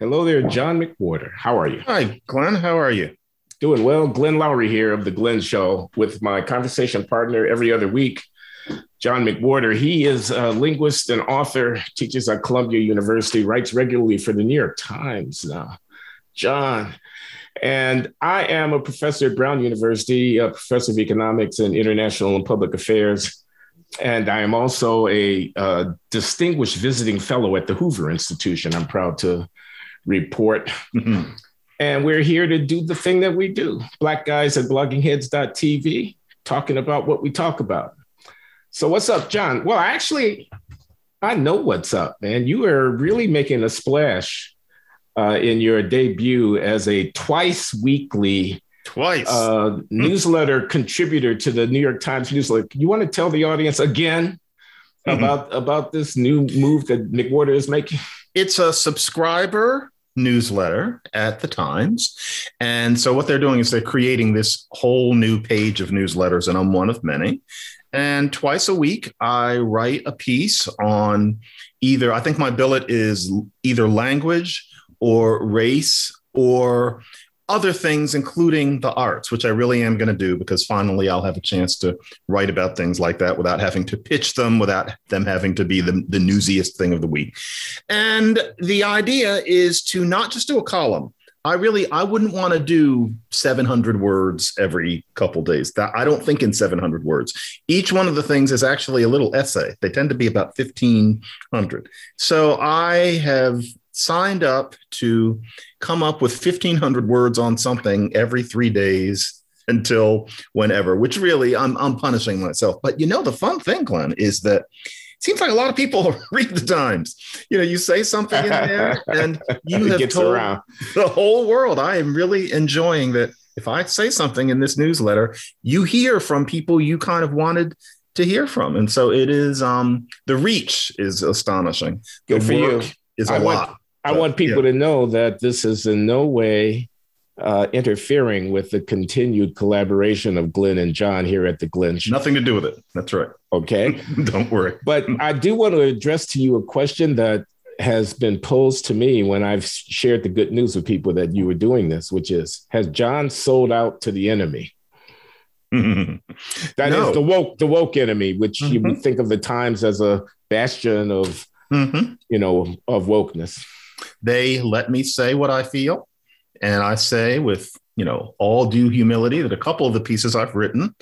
Hello there, John McWhorter. How are you? Hi, Glenn. How are you? Doing well. Glenn Loury here of The Glenn Show with my conversation partner every other week, John McWhorter. He is a linguist and author, teaches at Columbia University, writes regularly for the New York Times now. John, and I am a professor at Brown University, a professor of economics and international and public affairs. And I am also a uh, distinguished visiting fellow at the Hoover Institution. I'm proud to report. Mm-hmm. And we're here to do the thing that we do Black guys at bloggingheads.tv, talking about what we talk about. So, what's up, John? Well, actually, I know what's up, man. You are really making a splash uh, in your debut as a twice weekly twice uh, newsletter contributor to the New York Times newsletter. You want to tell the audience again mm-hmm. about about this new move that McWhorter is making? It's a subscriber newsletter at the Times. And so what they're doing is they're creating this whole new page of newsletters, and I'm one of many. And twice a week, I write a piece on either, I think my billet is either language or race or other things, including the arts, which I really am going to do because finally I'll have a chance to write about things like that without having to pitch them, without them having to be the, the newsiest thing of the week. And the idea is to not just do a column. I really I wouldn't want to do 700 words every couple days. That I don't think in 700 words. Each one of the things is actually a little essay. They tend to be about 1500. So I have signed up to come up with 1500 words on something every three days until whenever, which really I'm, I'm punishing myself. But you know, the fun thing, Glenn, is that it seems like a lot of people read the Times. You know, you say something in there and you have told around. the whole world. I am really enjoying that. If I say something in this newsletter, you hear from people you kind of wanted to hear from. And so it is um the reach is astonishing. Good the for you. Is a I lot. I want people yeah. to know that this is in no way uh, interfering with the continued collaboration of Glenn and John here at the Glenn Show. Nothing to do with it. That's right. Okay. Don't worry. But I do want to address to you a question that has been posed to me when I've shared the good news with people that you were doing this, which is Has John sold out to the enemy? That no. is the woke, the woke enemy, which mm-hmm. you would think of the Times as a bastion of, mm-hmm. you know, of wokeness. They let me say what I feel. And I say with, you know, all due humility that a couple of the pieces I've written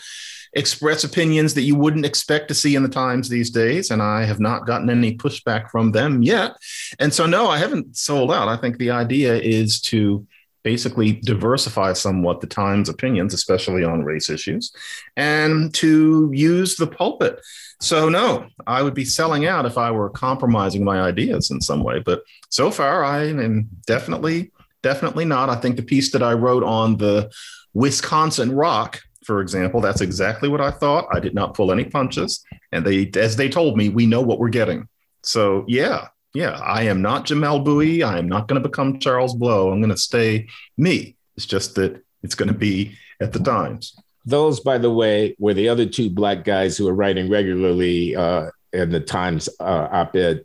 express opinions that you wouldn't expect to see in the Times these days. And I have not gotten any pushback from them yet. And so, no, I haven't sold out. I think the idea is to basically diversify somewhat the Times opinions, especially on race issues, and to use the pulpit so no, I would be selling out if I were compromising my ideas in some way. But so far, I am definitely, definitely not. I think the piece that I wrote on the Wisconsin rock, for example, that's exactly what I thought. I did not pull any punches, and they, as they told me, we know what we're getting. So yeah, yeah, I am not Jamelle Bouie. I am not going to become Charles Blow. I'm going to stay me. It's just that it's going to be at the Times. Those, by the way, were the other two black guys who were writing regularly uh, in the Times uh, op-ed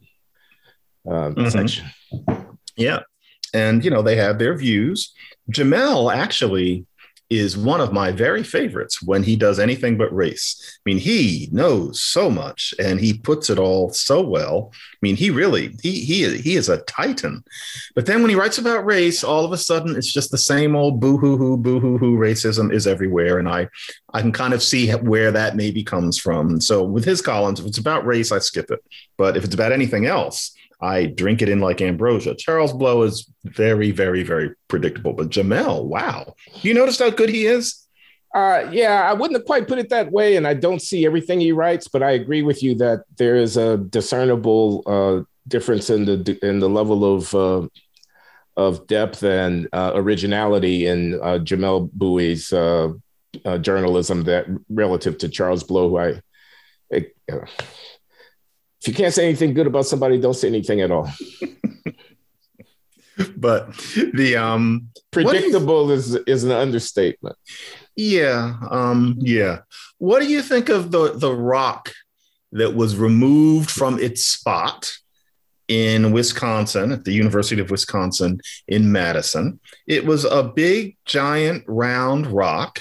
uh, mm-hmm. section. Yeah, and you know they have their views. Jamelle actually is one of my very favorites when he does anything but race. I mean, he knows so much and he puts it all so well. I mean, he really he he he is a titan. But then when he writes about race, all of a sudden it's just the same old boo hoo hoo boo hoo hoo racism is everywhere, and I I can kind of see where that maybe comes from. So with his columns, if it's about race, I skip it. But if it's about anything else, I drink it in like ambrosia. Charles Blow is very, very, very predictable. But Jamelle, wow. You noticed how good he is? Uh, yeah, I wouldn't quite put it that way. And I don't see everything he writes, but I agree with you that there is a discernible uh, difference in the in the level of uh, of depth and uh, originality in uh, Jamelle Bouie's uh, journalism that relative to Charles Blow, who I if you can't say anything good about somebody, don't say anything at all. but the um predictable is is an understatement. Yeah, um, yeah. What do you think of the the rock that was removed from its spot in Wisconsin, at the University of Wisconsin in Madison. It was a big, giant, round rock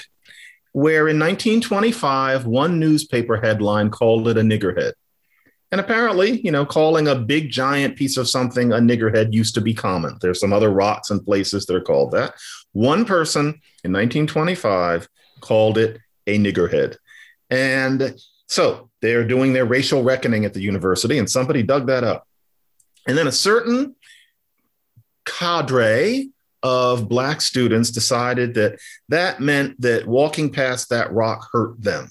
where in 1925, one newspaper headline called it a niggerhead. And apparently, you know, calling a big giant piece of something a niggerhead used to be common. There's some other rocks and places that are called that. One person in 1925 called it a niggerhead. And so they're doing their racial reckoning at the university, and somebody dug that up. And then a certain cadre of Black students decided that that meant that walking past that rock hurt them.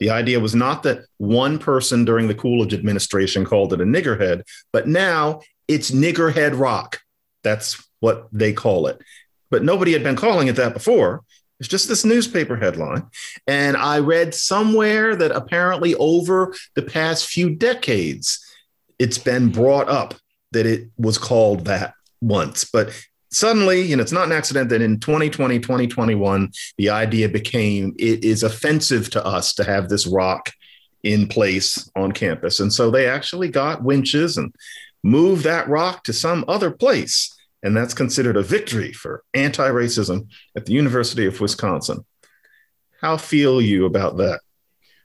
The idea was not that one person during the Coolidge administration called it a niggerhead, but now it's niggerhead rock. That's what they call it. But nobody had been calling it that before. It's just this newspaper headline. And I read somewhere that apparently over the past few decades, it's been brought up that it was called that once. But suddenly, you know, it's not an accident that in 2020, 2021, the idea became it is offensive to us to have this rock in place on campus. And so they actually got winches and moved that rock to some other place. And that's considered a victory for anti racism at the University of Wisconsin. How feel you about that?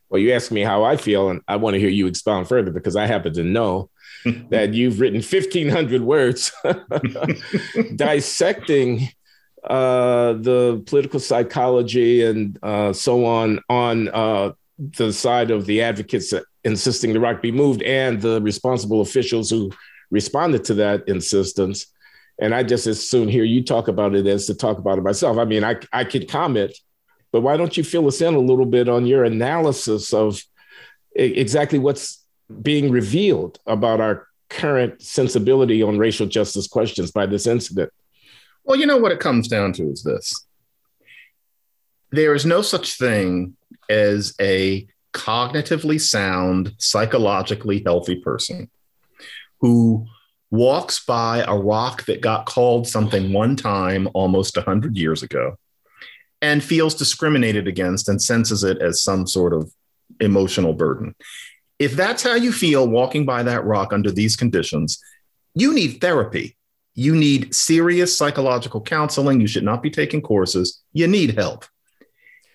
Well, you asked me how I feel, and I want to hear you expound further because I happen to know that you've written 1,500 words dissecting uh, the political psychology and uh, so on on uh, the side of the advocates insisting the rock be moved and the responsible officials who responded to that insistence. And I just as soon hear you talk about it as to talk about it myself. I mean, I, I could comment, but why don't you fill us in a little bit on your analysis of exactly what's being revealed about our current sensibility on racial justice questions by this incident? Well, you know what it comes down to is this there is no such thing as a cognitively sound, psychologically healthy person who walks by a rock that got called something one time almost 100 years ago and feels discriminated against and senses it as some sort of emotional burden. If that's how you feel walking by that rock under these conditions, you need therapy. You need serious psychological counseling. You should not be taking courses. You need help.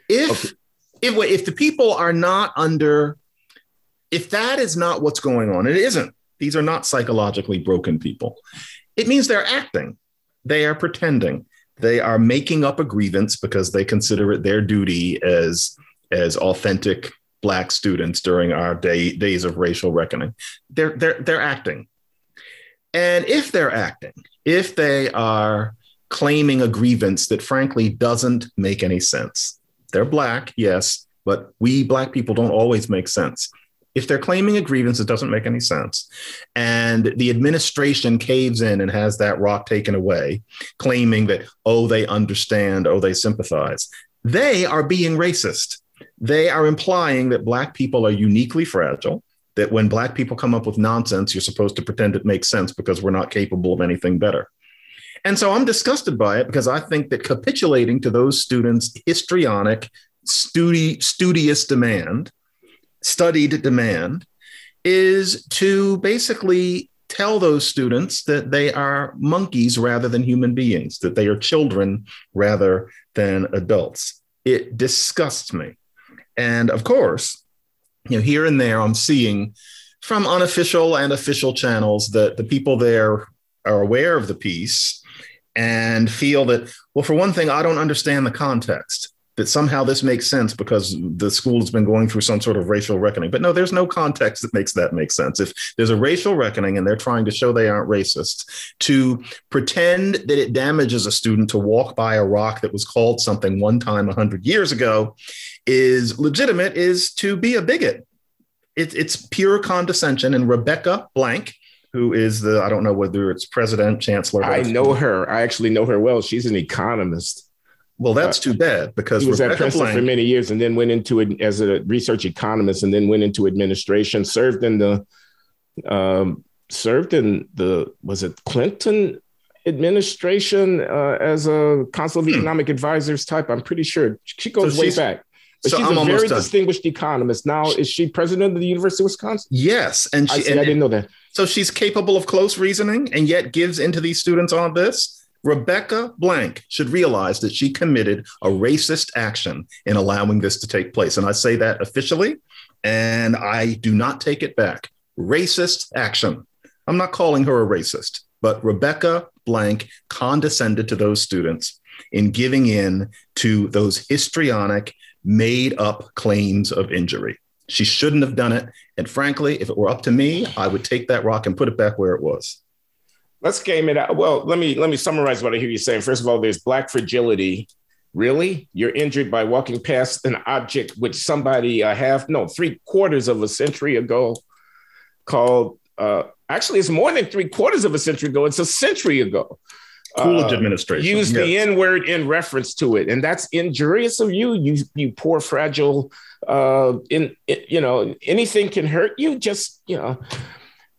If okay. if if the people are not under if that is not what's going on, it isn't. These are not psychologically broken people. It means they're acting. They are pretending. They are making up a grievance because they consider it their duty as as authentic black students during our day, days of racial reckoning. They're, they're, they're acting. And if they're acting, if they are claiming a grievance that frankly doesn't make any sense, they're black, yes, but we black people don't always make sense. If they're claiming a grievance that doesn't make any sense, and the administration caves in and has that rock taken away, claiming that, oh, they understand, oh, they sympathize, they are being racist they are implying that Black people are uniquely fragile, that when Black people come up with nonsense, you're supposed to pretend it makes sense because we're not capable of anything better. And so I'm disgusted by it because I think that capitulating to those students' histrionic, studi- studious demand, studied demand, is to basically tell those students that they are monkeys rather than human beings, that they are children rather than adults. It disgusts me. And of course, you know, here and there, I'm seeing from unofficial and official channels that the people there are aware of the piece and feel that, well, for one thing, I don't understand the context that somehow this makes sense because the school has been going through some sort of racial reckoning. But no, there's no context that makes that make sense. If there's a racial reckoning and they're trying to show they aren't racist, to pretend that it damages a student to walk by a rock that was called something one time 100 years ago is legitimate is to be a bigot. It, it's pure condescension. And Rebecca Blank, who is the, I don't know whether it's president, chancellor. I know her. I actually know her well. She's an economist. Well, that's too bad because he was Rebecca at Princeton Blank, for many years and then went into it as a research economist and then went into administration, served in the, um, served in the, was it Clinton administration uh, as a council of hmm. economic advisors type? I'm pretty sure she goes so way back. But so she's I'm a very done. distinguished economist. Now, is she president of the University of Wisconsin? Yes, and she, I, see, and, I didn't know that. So she's capable of close reasoning and yet gives into these students on this. Rebecca Blank should realize that she committed a racist action in allowing this to take place. And I say that officially, and I do not take it back. Racist action. I'm not calling her a racist, but Rebecca Blank condescended to those students in giving in to those histrionic, made up claims of injury. She shouldn't have done it. And frankly, if it were up to me, I would take that rock and put it back where it was. Let's game it out. Well, let me let me summarize what I hear you saying. First of all, there's black fragility. Really, you're injured by walking past an object which somebody a uh, half no three quarters of a century ago called. Uh, actually, it's more than three quarters of a century ago. It's a century ago Coolidge uh, administration. Use yes. the N word in reference to it, and that's injurious of you. You you poor fragile. Uh, in, you know anything can hurt you. Just you know.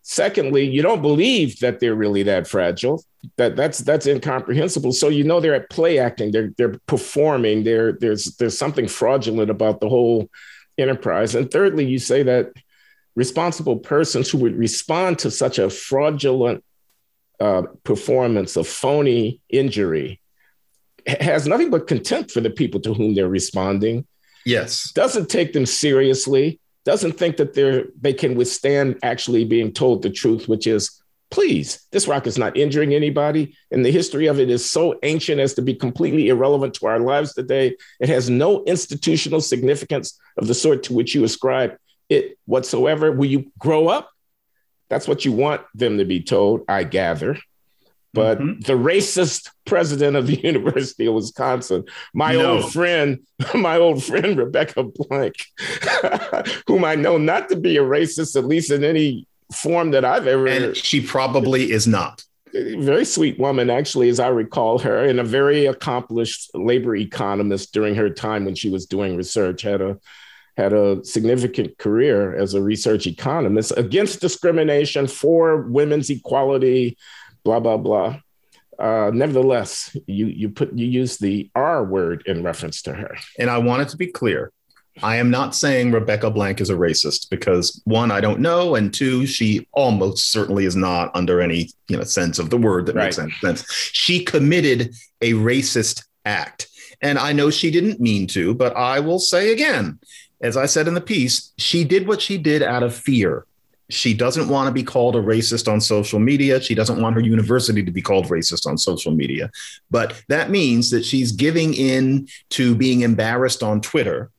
Secondly, you don't believe that they're really that fragile. That that's that's incomprehensible. So you know they're at play acting. They're they're performing. There there's there's something fraudulent about the whole enterprise. And thirdly, you say that responsible persons who would respond to such a fraudulent uh, performance, a phony injury, has nothing but contempt for the people to whom they're responding. Yes. Doesn't take them seriously, doesn't think that they're they can withstand actually being told the truth, which is, please, this rock is not injuring anybody. And the history of it is so ancient as to be completely irrelevant to our lives today. It has no institutional significance of the sort to which you ascribe it whatsoever. Will you grow up? That's what you want them to be told, I gather. But mm-hmm. the racist president of the University of Wisconsin, my no. old friend, my old friend Rebecca Blank, whom I know not to be a racist, at least in any form that I've ever. And she probably is not. Very sweet woman, actually, as I recall her, and a very accomplished labor economist during her time when she was doing research. Had a had a significant career as a research economist against discrimination for women's equality, blah blah blah. Uh, nevertheless, you you put you use the R word in reference to her. And I wanted to be clear. I am not saying Rebecca Blank is a racist because one, I don't know, and two, she almost certainly is not under any you know sense of the word that right. makes any sense. She committed a racist act. And I know she didn't mean to, but I will say again, as I said in the piece, she did what she did out of fear. She doesn't want to be called a racist on social media. She doesn't want her university to be called racist on social media. But that means that she's giving in to being embarrassed on Twitter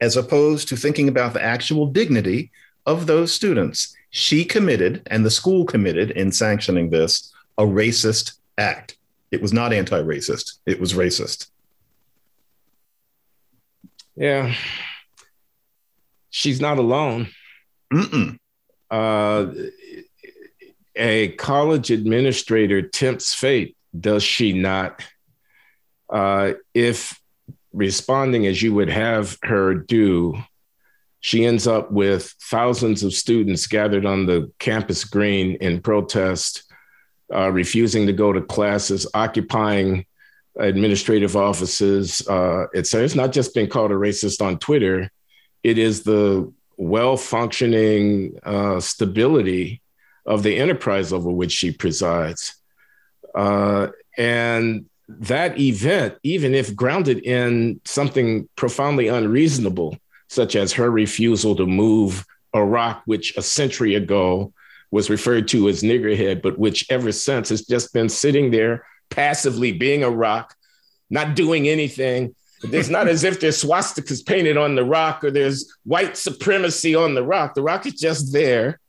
as opposed to thinking about the actual dignity of those students. She committed, and the school committed in sanctioning this, a racist act. It was not anti racist, it was racist. Yeah she's not alone. Uh, a college administrator tempts fate, does she not? Uh, if responding as you would have her do, she ends up with thousands of students gathered on the campus green in protest, uh, refusing to go to classes, occupying administrative offices, uh, et cetera. It's not just been called a racist on Twitter it is the well functioning uh, stability of the enterprise over which she presides. Uh, and that event, even if grounded in something profoundly unreasonable, such as her refusal to move a rock, which a century ago was referred to as niggerhead, but which ever since has just been sitting there passively being a rock, not doing anything, it's not as if there's swastikas painted on the rock or there's white supremacy on the rock. The rock is just there.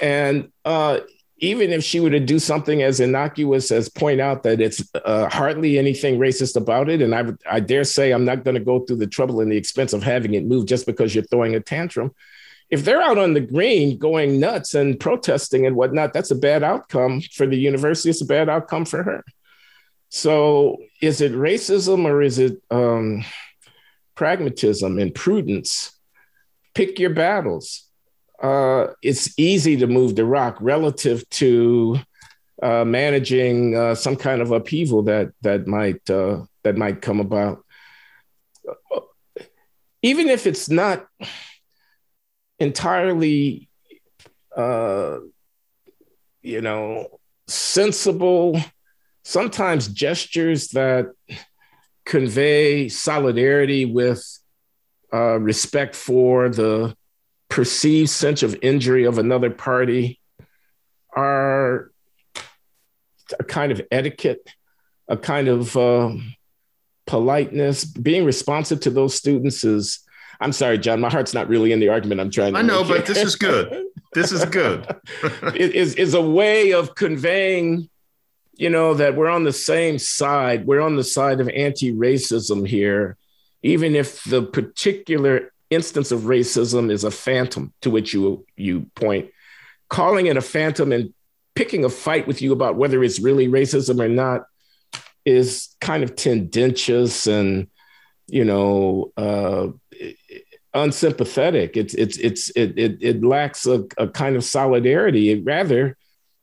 And uh, even if she were to do something as innocuous as point out that it's uh, hardly anything racist about it, and I, I dare say I'm not going to go through the trouble and the expense of having it moved just because you're throwing a tantrum. If they're out on the green going nuts and protesting and whatnot, that's a bad outcome for the university. It's a bad outcome for her. So is it racism or is it um, pragmatism and prudence? Pick your battles. Uh, it's easy to move the rock relative to uh, managing uh, some kind of upheaval that that might uh, that might come about. Even if it's not entirely uh, you know, sensible, sometimes gestures that convey solidarity with uh, respect for the perceived sense of injury of another party are a kind of etiquette, a kind of uh, politeness. Being responsive to those students is. I'm sorry, John. My heart's not really in the argument I'm trying to. I know, but this is good. This is good. it is is a way of conveying you know, that we're on the same side. We're on the side of anti racism here, even if the particular instance of racism is a phantom to which you, you point. Calling it a phantom and picking a fight with you about whether it's really racism or not is kind of tendentious and, you know, uh, unsympathetic. It's it's it's it it, it lacks a, a kind of solidarity. Rather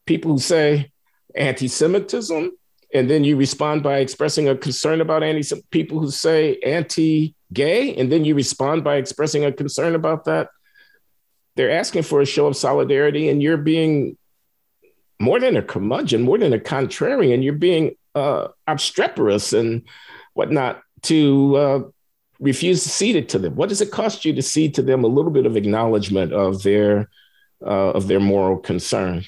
people who say, anti-Semitism, and then you respond by expressing a concern about anti people who say anti-gay, and then you respond by expressing a concern about that. They're asking for a show of solidarity, and you're being more than a curmudgeon, more than a contrarian. You're being uh, obstreperous and whatnot to uh, refuse to cede it to them. What does it cost you to cede to them a little bit of acknowledgement of their uh, of their moral concern?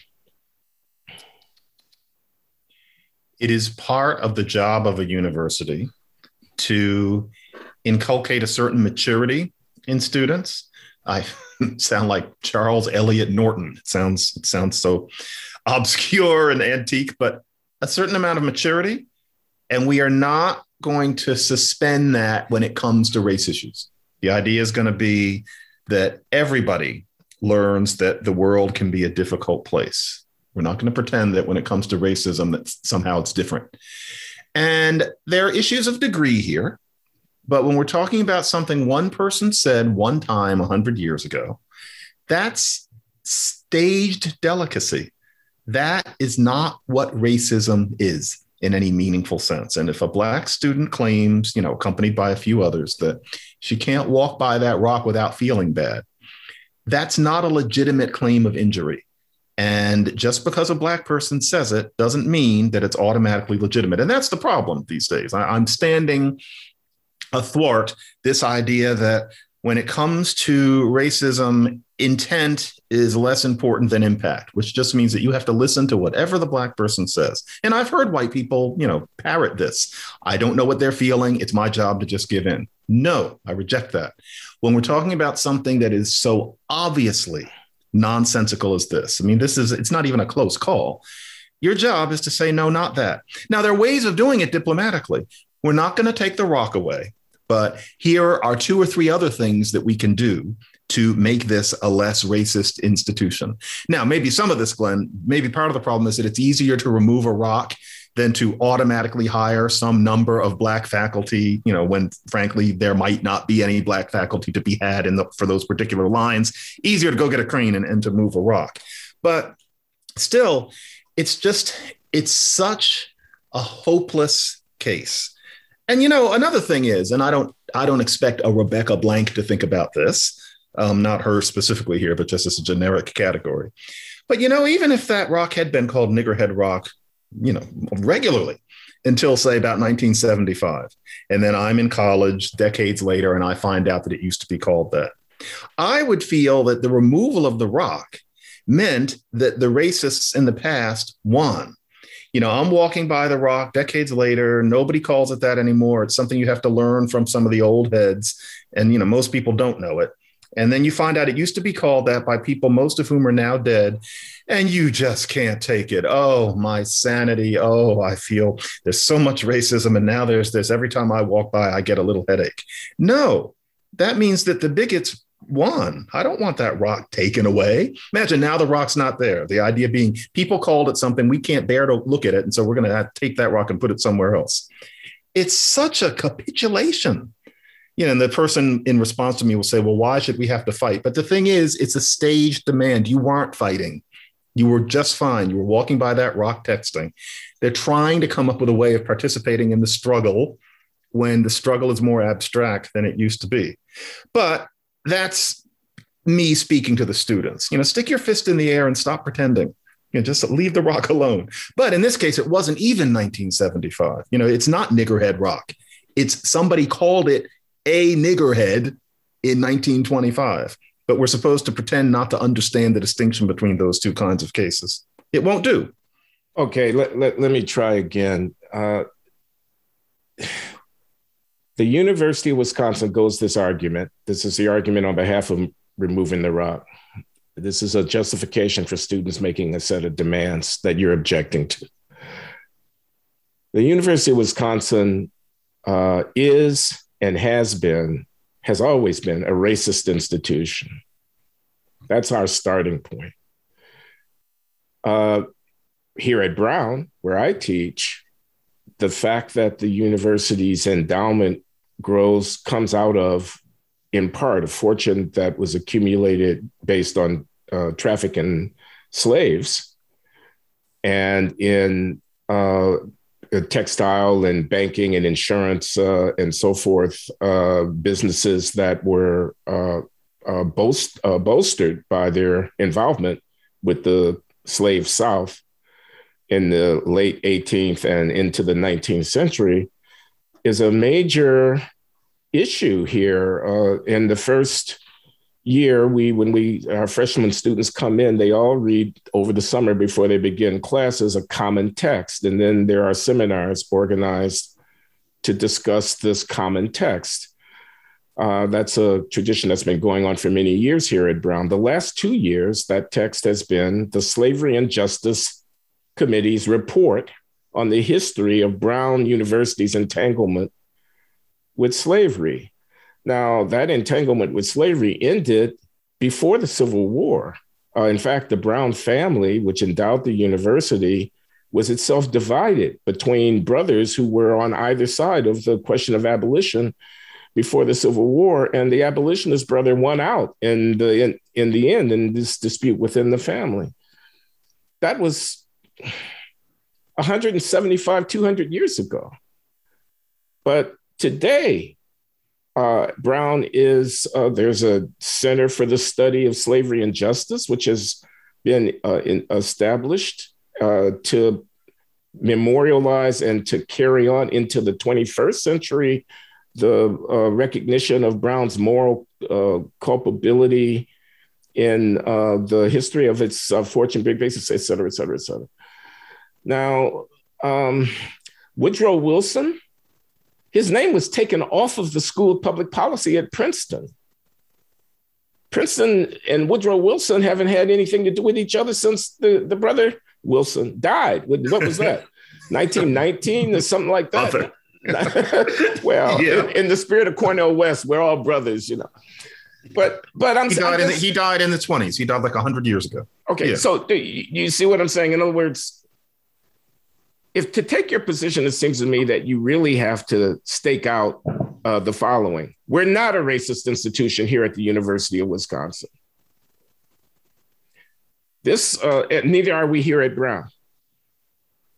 It is part of the job of a university to inculcate a certain maturity in students. I sound like Charles Eliot Norton. It sounds it sounds so obscure and antique, but a certain amount of maturity, and we are not going to suspend that when it comes to race issues. The idea is going to be that everybody learns that the world can be a difficult place we're not going to pretend that when it comes to racism that somehow it's different. And there are issues of degree here, but when we're talking about something one person said one time 100 years ago, that's staged delicacy. That is not what racism is in any meaningful sense. And if a black student claims, you know, accompanied by a few others, that she can't walk by that rock without feeling bad, that's not a legitimate claim of injury. And just because a black person says it doesn't mean that it's automatically legitimate. And that's the problem these days. I, am standing athwart this idea that when it comes to racism, intent is less important than impact, which just means that you have to listen to whatever the black person says. And I've heard white people, you know, parrot this. I don't know what they're feeling. It's my job to just give in. No, I reject that. When we're talking about something that is so obviously nonsensical as this. I mean, this is, it's not even a close call. Your job is to say, no, not that. Now, there are ways of doing it diplomatically. We're not going to take the rock away, but here are two or three other things that we can do to make this a less racist institution. Now, maybe some of this, Glenn, maybe part of the problem is that it's easier to remove a rock than to automatically hire some number of black faculty, you know, when frankly there might not be any black faculty to be had in the, for those particular lines. Easier to go get a crane and, and to move a rock. But still, it's just, it's such a hopeless case. And you know, another thing is, and I don't, I don't expect a Rebecca Blank to think about this, um, not her specifically here, but just as a generic category. But you know, even if that rock had been called Niggerhead Rock you know, regularly until say about 1975. And then I'm in college decades later and I find out that it used to be called that. I would feel that the removal of the rock meant that the racists in the past won. You know, I'm walking by the rock decades later. Nobody calls it that anymore. It's something you have to learn from some of the old heads. And, you know, most people don't know it. And then you find out it used to be called that by people, most of whom are now dead. And you just can't take it. Oh, my sanity. Oh, I feel there's so much racism. And now there's this. Every time I walk by, I get a little headache. No, that means that the bigots won. I don't want that rock taken away. Imagine now the rock's not there. The idea being people called it something, we can't bear to look at it. And so we're going to take that rock and put it somewhere else. It's such a capitulation you know, and the person in response to me will say, well, why should we have to fight? But the thing is, it's a staged demand. You weren't fighting. You were just fine. You were walking by that rock texting. They're trying to come up with a way of participating in the struggle when the struggle is more abstract than it used to be. But that's me speaking to the students. You know, stick your fist in the air and stop pretending. You know, just leave the rock alone. But in this case, it wasn't even 1975. You know, it's not niggerhead rock. It's somebody called it a niggerhead in 1925. But we're supposed to pretend not to understand the distinction between those two kinds of cases. It won't do. Okay, let, let, let me try again. Uh, the University of Wisconsin goes this argument. This is the argument on behalf of removing the rock. This is a justification for students making a set of demands that you're objecting to. The University of Wisconsin uh, is and has been, has always been a racist institution. That's our starting point. Uh, here at Brown, where I teach, the fact that the university's endowment grows comes out of, in part, a fortune that was accumulated based on uh, trafficking slaves, and in uh, textile and banking and insurance uh, and so forth uh, businesses that were uh, uh, bolstered by their involvement with the slave South in the late 18th and into the 19th century is a major issue here. Uh, in the first year, we when we our freshman students come in, they all read over the summer before they begin classes a common text, and then there are seminars organized to discuss this common text. Uh, that's a tradition that's been going on for many years here at Brown. The last two years, that text has been the Slavery and Justice Committee's report on the history of Brown University's entanglement with slavery. Now, that entanglement with slavery ended before the Civil War. Uh, in fact, the Brown family, which endowed the university, was itself divided between brothers who were on either side of the question of abolition before the Civil War, and the abolitionist brother won out in the in, in the end in this dispute within the family. That was 175, 200 years ago. But today, uh, Brown is, uh, there's a Center for the Study of Slavery and Justice, which has been uh, in, established uh, to memorialize and to carry on into the 21st century the uh, recognition of Brown's moral uh, culpability in the history of its fortune, big basis, et cetera, et cetera, et cetera. Now, um, Woodrow Wilson, his name was taken off of the School of Public Policy at Princeton. Princeton and Woodrow Wilson haven't had anything to do with each other since the, the brother Wilson died. What was that? 1919 or something like that. well, yeah. in, in, the spirit of Cornel West, we're all brothers, you know. But but I'm he died, I'm just, in the, he died in the 20s. He died like 100 years ago. Okay, yeah. so you see what I'm saying? In other words, if to take your position, it seems to me that you really have to stake out uh, the following: We're not a racist institution here at the University of Wisconsin. This, uh, neither are we here at Brown.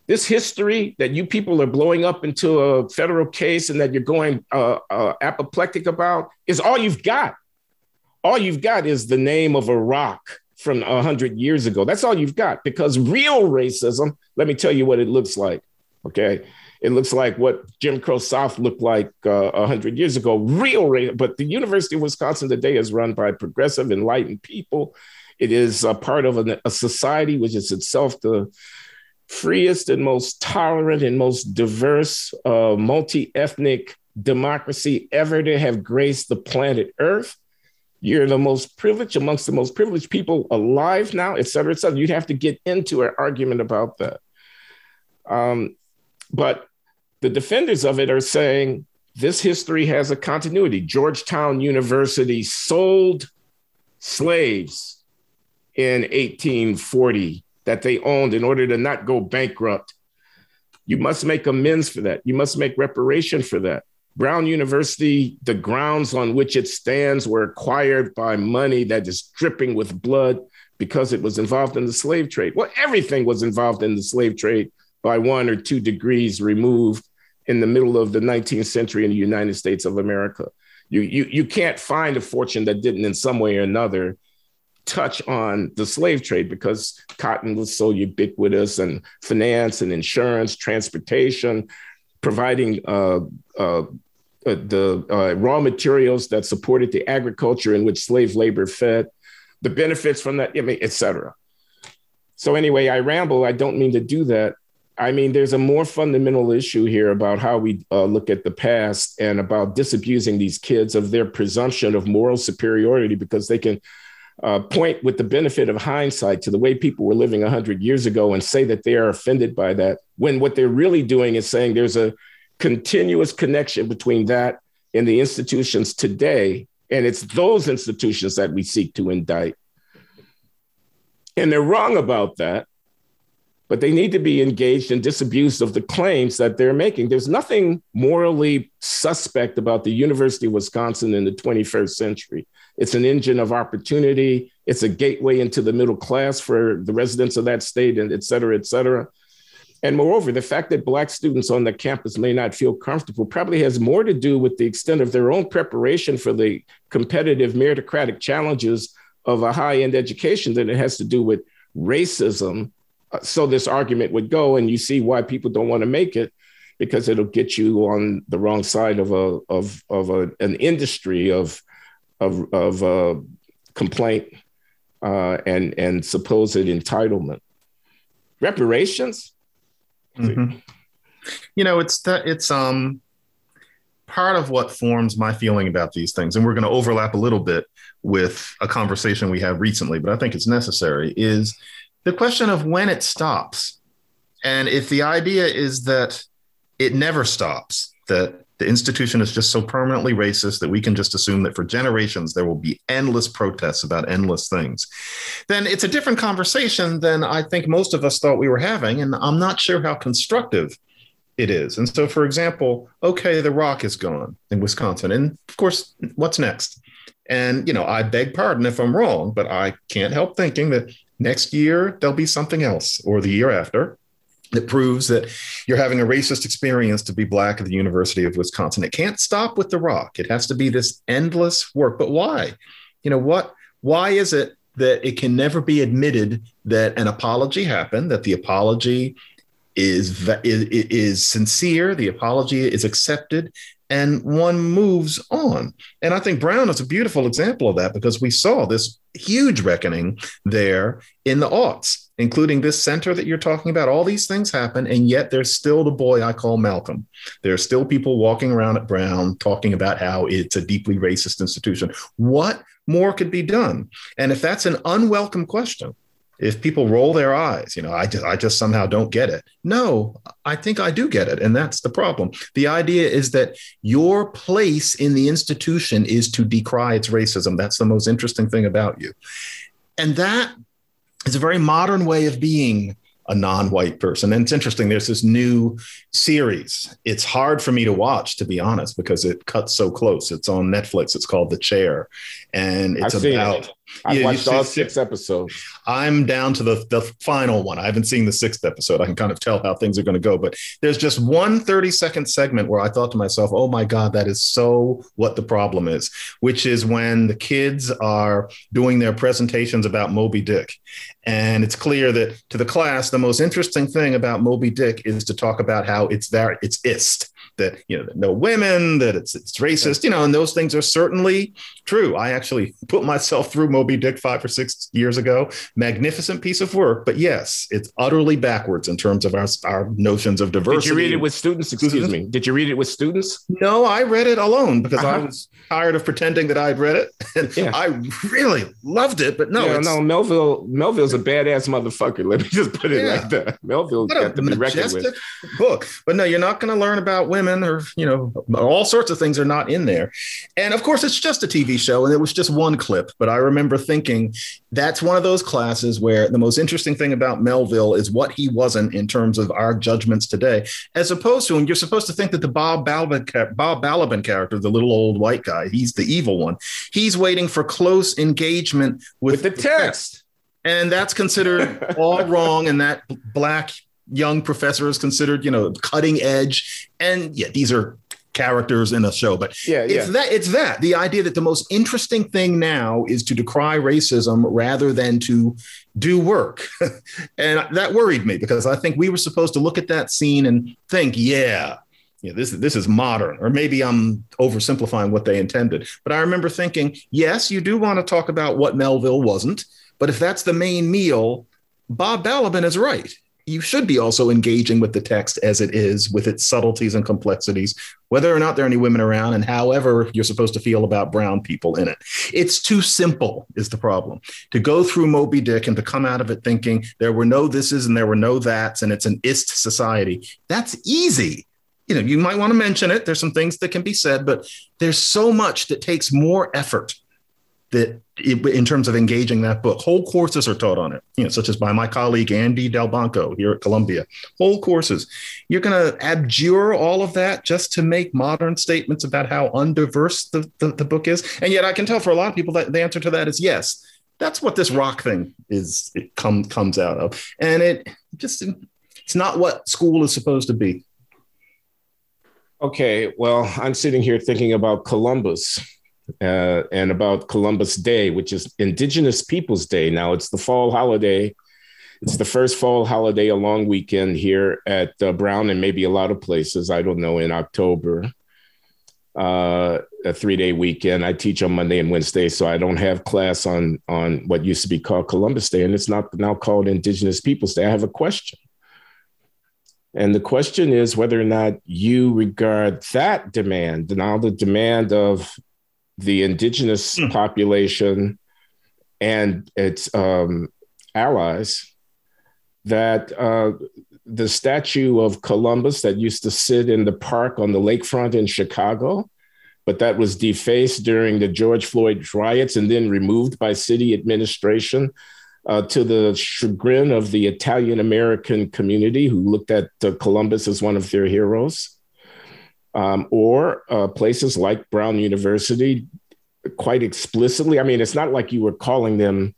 This history that you people are blowing up into a federal case and that you're going uh, uh apoplectic about is all you've got. All you've got is the name of a rock from 100 years ago. That's all you've got because real racism, let me tell you what it looks like. Okay. It looks like what Jim Crow South looked like uh, 100 years ago. Real racism. But the University of Wisconsin today is run by progressive, enlightened people. It is a part of a, a society which is itself the freest and most tolerant and most diverse uh, multi ethnic democracy ever to have graced the planet Earth. You're the most privileged amongst the most privileged people alive now, et cetera, et cetera. You'd have to get into an argument about that. Um, but the defenders of it are saying this history has a continuity. Georgetown University sold slaves in 1840 that they owned in order to not go bankrupt. You must make amends for that. You must make reparation for that. Brown University, the grounds on which it stands were acquired by money that is dripping with blood because it was involved in the slave trade. Well, everything was involved in the slave trade by one or two degrees removed in the middle of the 19th century in the United States of America. You, you, you can't find a fortune that didn't, in some way or another, touch on the slave trade because cotton was so ubiquitous and finance and insurance, transportation, providing uh, uh, uh, the uh, raw materials that supported the agriculture in which slave labor fed, the benefits from that, I mean, et cetera. So anyway, I ramble. I don't mean to do that. I mean, there's a more fundamental issue here about how we uh, look at the past and about disabusing these kids of their presumption of moral superiority because they can uh, point with the benefit of hindsight to the way people were living 100 years ago and say that they are offended by that, when what they're really doing is saying there's a continuous connection between that and the institutions today. And it's those institutions that we seek to indict. And they're wrong about that but they need to be engaged and disabused of the claims that they're making. There's nothing morally suspect about the University of Wisconsin in the 21st century. It's an engine of opportunity. It's a gateway into the middle class for the residents of that state, and et cetera, et cetera. And moreover, the fact that Black students on the campus may not feel comfortable probably has more to do with the extent of their own preparation for the competitive meritocratic challenges of a high end education than it has to do with racism so this argument would go, and you see why people don't want to make it because it'll get you on the wrong side of a of of a, an industry of of of uh, complaint uh, and and supposed entitlement. Reparations. Mm-hmm. You know, it's that it's um part of what forms my feeling about these things, and we're going to overlap a little bit with a conversation we had recently, but I think it's necessary. Is the question of when it stops. And if the idea is that it never stops, that the institution is just so permanently racist that we can just assume that for generations there will be endless protests about endless things, then it's a different conversation than I think most of us thought we were having. And I'm not sure how constructive it is. And so, for example, okay, the rock is gone in Wisconsin. And of course, what's next? And, you know, I beg pardon if I'm wrong, but I can't help thinking that Next year, there'll be something else, or the year after, that proves that you're having a racist experience to be black at the University of Wisconsin. It can't stop with the rock. It has to be this endless work. But why? You know what? Why is it that it can never be admitted that an apology happened, that the apology is, is, is sincere, the apology is accepted, and one moves on. And I think Brown is a beautiful example of that because we saw this huge reckoning there in the aughts, including this center that you're talking about. All these things happen, and yet there's still the boy I call Malcolm. There are still people walking around at Brown talking about how it's a deeply racist institution. What more could be done? And if that's an unwelcome question, if people roll their eyes, you know, I just I just somehow don't get it. No, I think I do get it, and that's the problem. The idea is that your place in the institution is to decry its racism. That's the most interesting thing about you. And that is a very modern way of being a non-white person. And it's interesting. There's this new series. It's hard for me to watch, to be honest, because it cuts so close. It's on Netflix. It's called The Chair, and it's I've about. I've yeah, watched all six episodes. I'm down to the the final one. I haven't seen the sixth episode. I can kind of tell how things are going to go. But there's just one 30 second segment where I thought to myself, "Oh my God, that is so what the problem is." Which is when the kids are doing their presentations about Moby Dick, and it's clear that to the class, the most interesting thing about Moby Dick is to talk about how it's very it's ist that you know no women that it's it's racist you know and those things are certainly true. I actually put myself through moby dick five or six years ago. Magnificent piece of work but yes it's utterly backwards in terms of our, our notions of diversity did you read it with students? Excuse me. did you read it with students? No i read it alone because uh-huh. i was tired of pretending that i'd read it. And yeah. i really loved it but no yeah, no melville melville's a badass motherfucker. Let me just put it yeah. like that. Melville got to be reckoned with. book. But no you're not going to learn about women women or you know all sorts of things are not in there. And of course it's just a tv show and it was just one clip. But i remember thinking that's one of those classes where the most interesting thing about melville is what he wasn't in terms of our judgments today as opposed to and you're supposed to think that the bob balaban, bob balaban character the little old white guy he's the evil one. He's waiting for close engagement with, with the text. And that's considered all wrong and that black young professor is considered, you know, cutting edge. And yeah, these are characters in a show. But yeah, it's yeah. that it's that the idea that the most interesting thing now is to decry racism rather than to do work. and that worried me because I think we were supposed to look at that scene and think, yeah, yeah, this this is modern, or maybe I'm oversimplifying what they intended. But I remember thinking, yes, you do want to talk about what Melville wasn't, but if that's the main meal, Bob Balaban is right you should be also engaging with the text as it is with its subtleties and complexities whether or not there are any women around and however you're supposed to feel about brown people in it. It's too simple is the problem. To go through moby dick and to come out of it thinking there were no thises and there were no that's and it's an ist society that's easy. You know you might want to mention it. There's some things that can be said but there's so much that takes more effort that in terms of engaging that book, whole courses are taught on it, you know, such as by my colleague Andy Delbanco here at Columbia. Whole courses. You're going to abjure all of that just to make modern statements about how undiverse the, the, the book is. And yet I can tell for a lot of people that the answer to that is yes. That's what this rock thing is it come, comes out of. And it just it's not what school is supposed to be. Okay, well, I'm sitting here thinking about Columbus uh, and about Columbus Day, which is Indigenous Peoples Day. Now it's the fall holiday. It's the first fall holiday, a long weekend here at uh, Brown and maybe a lot of places. I don't know in October. Uh, a three day weekend. I teach on Monday and Wednesday, so I don't have class on on what used to be called Columbus Day, and it's not now called Indigenous Peoples Day. I have a question. And the question is whether or not you regard that demand, now the demand of the indigenous mm. population and its um, allies that uh, the statue of Columbus that used to sit in the park on the lakefront in Chicago, but that was defaced during the George Floyd riots and then removed by city administration uh, to the chagrin of the Italian American community who looked at uh, Columbus as one of their heroes um, or uh, places like Brown University quite explicitly. I mean, it's not like you were calling them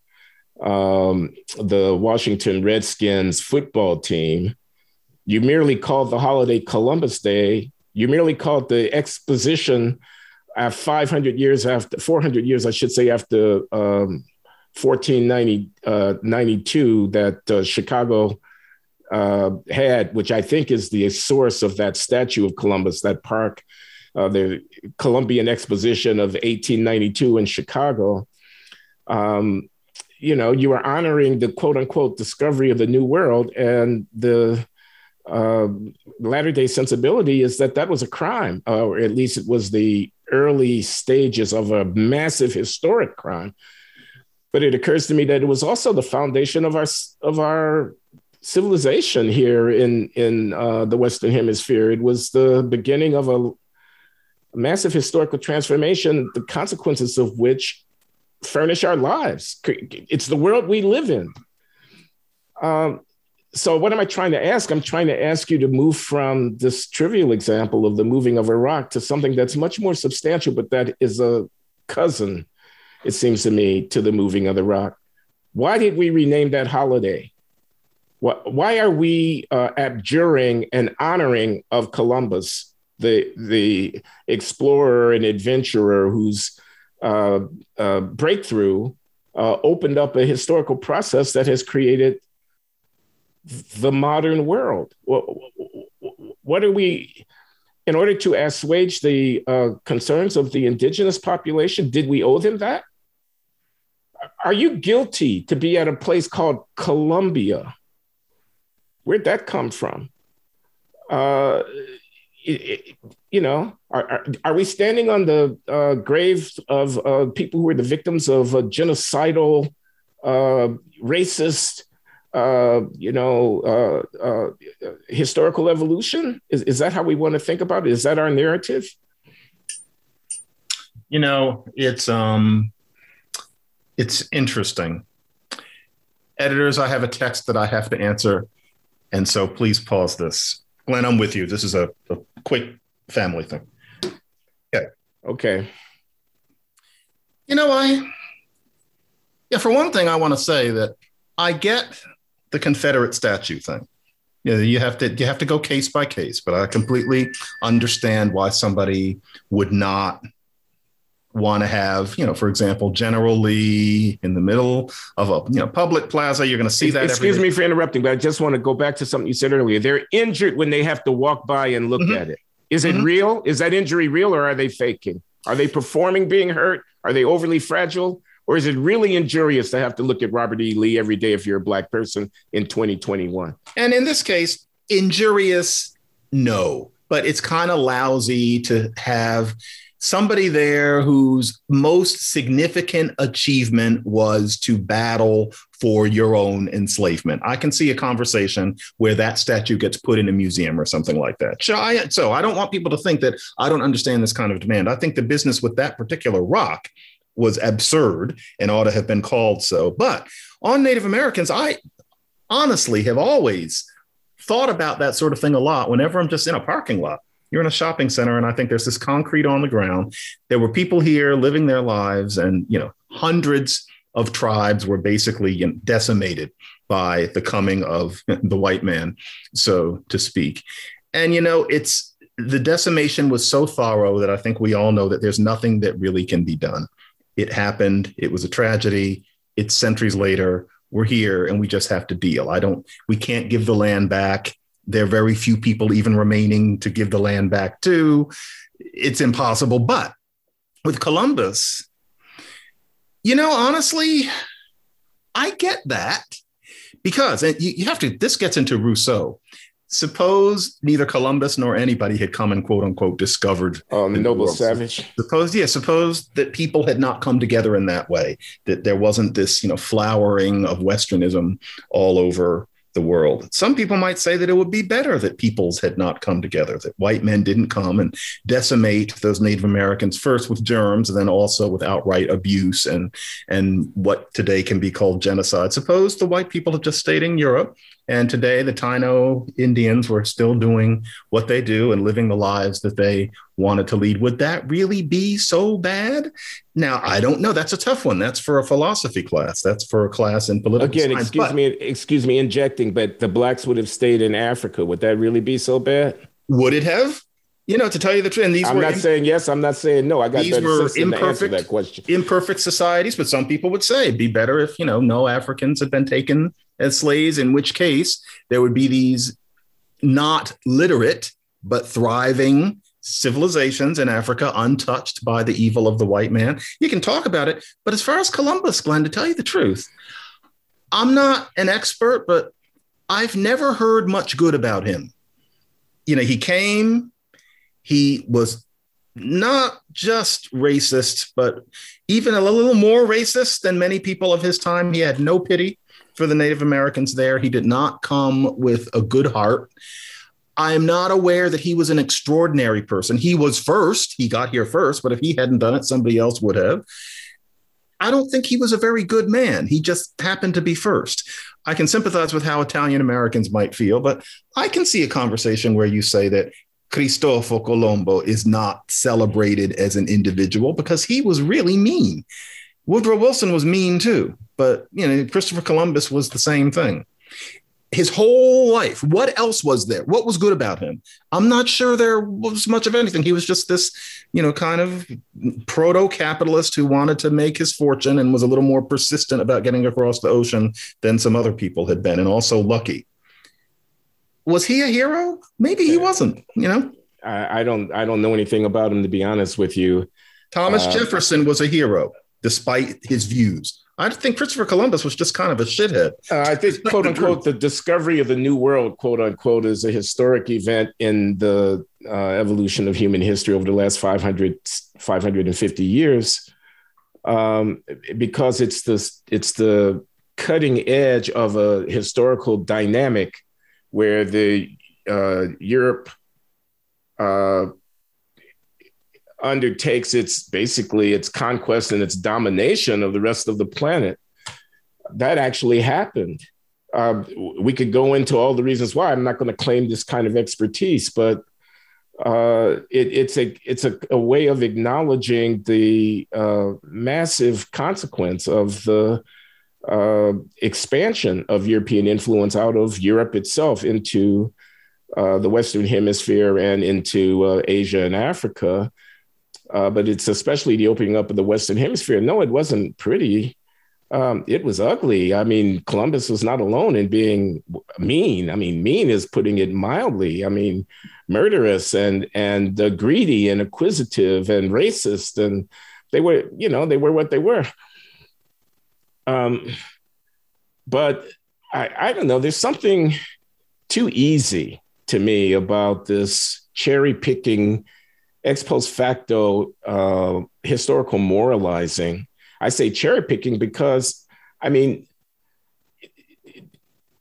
um, the Washington Redskins football team. You merely called the holiday Columbus Day. You merely called the exposition uh, 500 years after, 400 years, I should say, after um, 1492 uh, that uh, Chicago uh, had, which I think is the source of that statue of Columbus, that park, uh, the Columbian Exposition of 1892 in Chicago. Um, you know, you are honoring the quote unquote discovery of the New World, and the uh, latter day sensibility is that that was a crime, or at least it was the early stages of a massive historic crime. But it occurs to me that it was also the foundation of our of our civilization here in in uh, the Western Hemisphere. It was the beginning of a, massive historical transformation, the consequences of which furnish our lives. It's the world we live in. Um, so, what am I trying to ask? I'm trying to ask you to move from this trivial example of the moving of rock to something that's much more substantial, but that is a cousin, it seems to me, to the moving of the rock. Why did we rename that holiday? Why are we uh, abjuring and honoring of Columbus, the, the explorer and adventurer whose uh, uh, breakthrough uh, opened up a historical process that has created the modern world? What, what are we, in order to assuage the uh, concerns of the indigenous population, did we owe them that? Are you guilty to be at a place called Columbia? Where'd that come from? Uh, it, it, you know, are, are, are, we standing on the uh, graves of uh, people who were the victims of genocidal, uh, racist, uh, you know, uh, historical evolution? Is, is that how we want to think about it? Is that our narrative? You know, it's um, it's interesting. Editors, I have a text that I have to answer and so please pause this. Glenn, I'm with you. This is a, a quick family thing. Okay. Okay. You know, I, yeah, for one thing, I want to say that I get the Confederate statue thing. you know, you have to you have to go case by case. But I completely understand why somebody would not want to have, you know, for example, General Lee in the middle of a you know public plaza. You're going to see that. Excuse me for interrupting, but I just want to go back to something you said earlier. They're injured when they have to walk by and look mm-hmm. at it. Is it mm-hmm. real? Is that injury real, or are they faking? Are they performing being hurt? Are they overly fragile? Or is it really injurious to have to look at Robert E. Lee every day if you're a black person in 2021? And in this case, injurious, no. But it's kind of lousy to have somebody there whose most significant achievement was to battle for your own enslavement. I can see a conversation where that statue gets put in a museum or something like that. So I, so I don't want people to think that I don't understand this kind of demand. I think the business with that particular rock was absurd and ought to have been called so. But on Native Americans, I honestly have always thought about that sort of thing a lot whenever I'm just in a parking lot. You're in a shopping center, and I think there's this concrete on the ground. There were people here living their lives, and you know, hundreds of tribes were basically you know, decimated by the coming of the white man, so to speak. And you know, it's the decimation was so thorough that I think we all know that there's nothing that really can be done. It happened. It was a tragedy. It's centuries later. We're here and we just have to deal. I don't, we can't give the land back. There are very few people even remaining to give the land back to. It's impossible. But with Columbus, you know, honestly, I get that because and you, have to, this gets into Rousseau suppose neither Columbus nor anybody had come and quote unquote discovered um, the noble savage. Suppose, yeah, suppose that people had not come together in that way, that there wasn't this, you know, flowering of Westernism all over the world. Some people might say that it would be better that peoples had not come together, that white men didn't come and decimate those Native Americans first with germs and then also with outright abuse and and what today can be called genocide. Suppose the white people had just stayed in Europe and today, the Taino Indians were still doing what they do and living the lives that they wanted to lead. Would that really be so bad? Now, I don't know. That's a tough one. That's for a philosophy class. That's for a class in political Again, science. excuse but, me, excuse me, injecting, but the blacks would have stayed in Africa. Would that really be so bad? Would it have? You know, to tell you the truth, and these I'm were not saying yes. I'm not saying no. I got these were imperfect, that question. imperfect societies, but some people would say it'd be better if you know no Africans had been taken as slaves. In which case, there would be these not literate but thriving civilizations in Africa, untouched by the evil of the white man. You can talk about it, but as far as Columbus, Glenn, to tell you the truth, I'm not an expert, but I've never heard much good about him. You know, he came he was not just racist, but even a little more racist than many people of his time. He had no pity for the Native Americans there. He did not come with a good heart. I am not aware that he was an extraordinary person. He was first, he got here first, but if he hadn't done it, somebody else would have. I don't think he was a very good man. He just happened to be first. I can sympathize with how Italian Americans might feel, but I can see a conversation where you say that Cristoforo Colombo is not celebrated as an individual because he was really mean. Woodrow Wilson was mean too, but you know, Christopher Columbus was the same thing. His whole life, what else was there? What was good about him? I'm not sure there was much of anything. He was just this, you know, kind of proto capitalist who wanted to make his fortune and was a little more persistent about getting across the ocean than some other people had been, and also lucky was he a hero? Maybe he wasn't. You know, I, I don't. I don't know anything about him to be honest with you. Thomas uh, Jefferson was a hero despite his views. I think Christopher Columbus was just kind of a shithead. Uh, I think, quote unquote, the discovery of the New World, quote unquote, is a historic event in the uh, evolution of human history over the last 500, 550 years, um, because it's the it's the cutting edge of a historical dynamic where the uh, Europe uh, undertakes its basically its conquest and its domination of the rest of the planet. That actually happened. Uh, we could go into all the reasons why. I'm not going to claim this kind of expertise, but uh, it, it's a it's a, a, way of acknowledging the uh, massive consequence of the uh, expansion of European influence out of Europe itself into uh, the Western Hemisphere and into uh, Asia and Africa. Uh, but it's especially the opening up of the Western Hemisphere. No, it wasn't pretty. Um, it was ugly. I mean, Columbus was not alone in being mean. I mean, mean is putting it mildly. I mean, murderous and and uh, greedy and acquisitive and racist, and they were, you know, they were what they were. Um, but I, I don't know. There's something too easy to me about this cherry picking, ex post facto uh, historical moralizing. I say cherry picking because, I mean,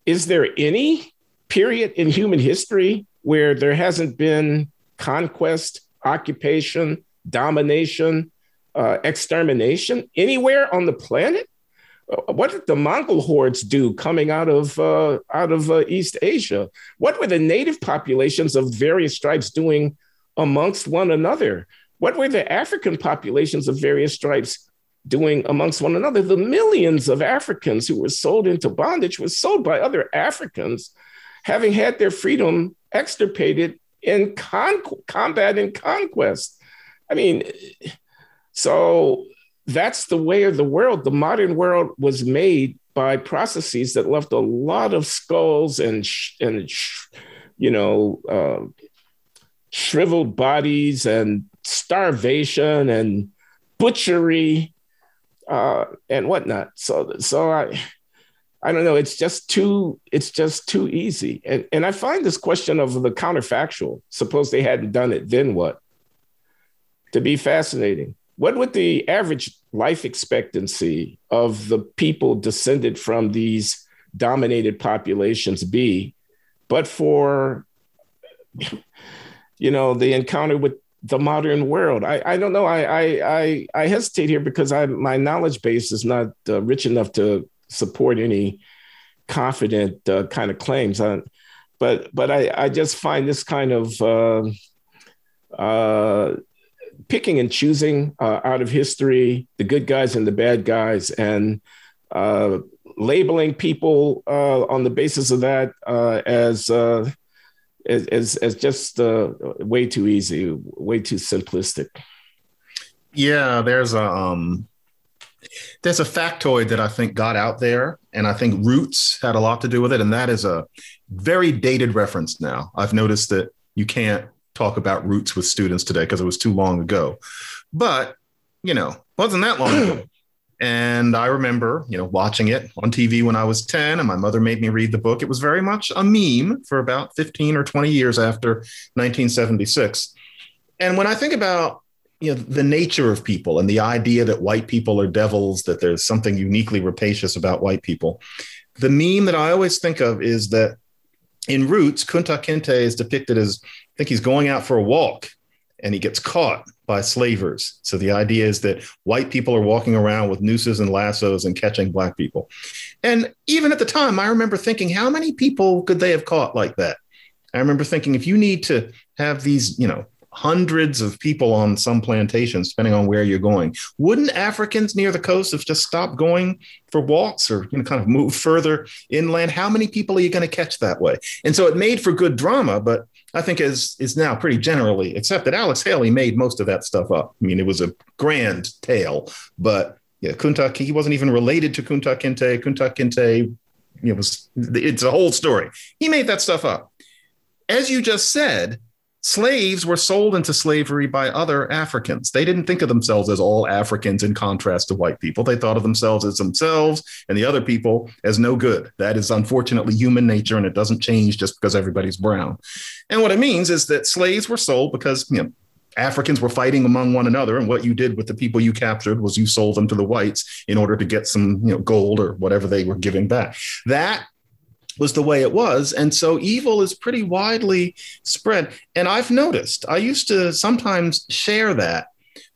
is there any period in human history where there hasn't been conquest, occupation, domination, uh, extermination anywhere on the planet? Uh, what did the Mongol hordes do coming out of uh, out of uh, East Asia? What were the native populations of various tribes doing amongst one another? What were the African populations of various stripes doing amongst one another? The millions of Africans who were sold into bondage were sold by other Africans, having had their freedom extirpated in con- combat and conquest. I mean, so that's the way of the world. The modern world was made by processes that left a lot of skulls and sh- and sh- you know uh, shriveled bodies and starvation and butchery uh, and whatnot. So so I I don't know. It's just too it's just too easy. And and I find this question of the counterfactual. Suppose they hadn't done it, then what? To be fascinating what would the average life expectancy of the people descended from these dominated populations be but for you know the encounter with the modern world. I, I don't know. I, I, I i hesitate here because i my knowledge base is not uh, rich enough to support any confident uh, kind of claims. I, but but i i just find this kind of uh, uh picking and choosing uh, out of history the good guys and the bad guys and uh, labeling people uh, on the basis of that uh, as just uh, way too easy, way too simplistic. Yeah, there's a um, there's a factoid that I think got out there, and I think Roots had a lot to do with it, and that is a very dated reference now. I've noticed that you can't talk about roots with students today because it was too long ago. But, you know, wasn't that long ago. And I remember, you know, watching it on TV when I was 10, and my mother made me read the book. It was very much a meme for about 15 or 20 years after 1976. And when I think about you know the nature of people and the idea that white people are devils that there's something uniquely rapacious about white people the meme that i always think of is that in roots kunta kinte is depicted as I think he's going out for a walk and he gets caught by slavers. So the idea is that white people are walking around with nooses and lassos and catching black people. And even at the time, I remember thinking, how many people could they have caught like that? I remember thinking, if you need to have these, you know, hundreds of people on some plantations, depending on where you're going. Wouldn't Africans near the coast have just stopped going for walks or you know kind of move further inland? How many people are you going to catch that way? And so it made for good drama, but I think is is now pretty generally accepted. Alex Haley made most of that stuff up. I mean, it was a grand tale, but yeah, Kunta he wasn't even related to Kunta Kinte. Kunta Kinte, it was it's a whole story. He made that stuff up. As you just said, slaves were sold into slavery by other Africans. They didn't think of themselves as all Africans in contrast to white people. They thought of themselves as themselves and the other people as no good. That is unfortunately human nature and it doesn't change just because everybody's brown. And what it means is that slaves were sold because, you know, Africans were fighting among one another, and what you did with the people you captured was you sold them to the whites in order to get some, you know, gold or whatever they were giving back. That was the way it was. And so evil is pretty widely spread. And I've noticed, I used to sometimes share that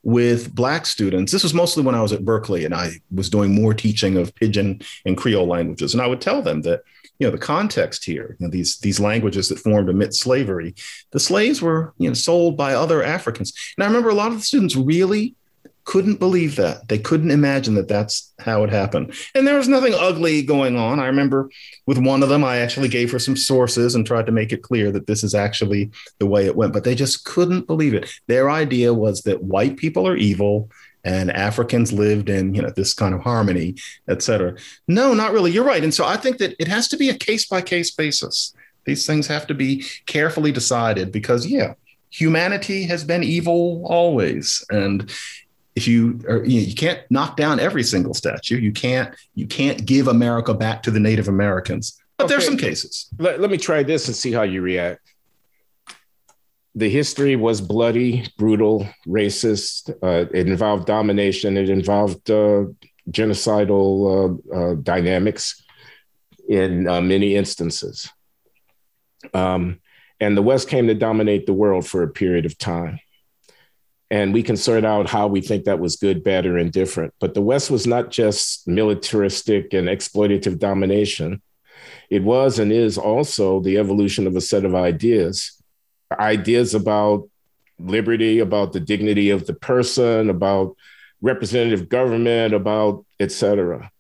with Black students. This was mostly when I was at Berkeley and I was doing more teaching of Pidgin and Creole languages. And I would tell them that, you know, the context here, you know, these, these languages that formed amidst slavery, the slaves were, you know, sold by other Africans. And I remember a lot of the students really couldn't believe that. They couldn't imagine that that's how it happened. And there was nothing ugly going on. I remember with one of them, I actually gave her some sources and tried to make it clear that this is actually the way it went, but they just couldn't believe it. Their idea was that white people are evil and Africans lived in, you know, this kind of harmony, et cetera. No, not really. You're right. And so I think that it has to be a case by case basis. These things have to be carefully decided because, yeah, humanity has been evil always. And if you, are, you, know, you can't knock down every single statue, you can't you can't give America back to the Native Americans. But okay. there's some cases. Let, let me try this and see how you react the history was bloody, brutal, racist. Uh, it involved domination. It involved uh, genocidal uh, uh dynamics in uh, many instances. Um, and the West came to dominate the world for a period of time. And we can sort out how we think that was good, bad, or indifferent. But the West was not just militaristic and exploitative domination. It was and is also the evolution of a set of ideas ideas about liberty, about the dignity of the person, about representative government, about et cetera.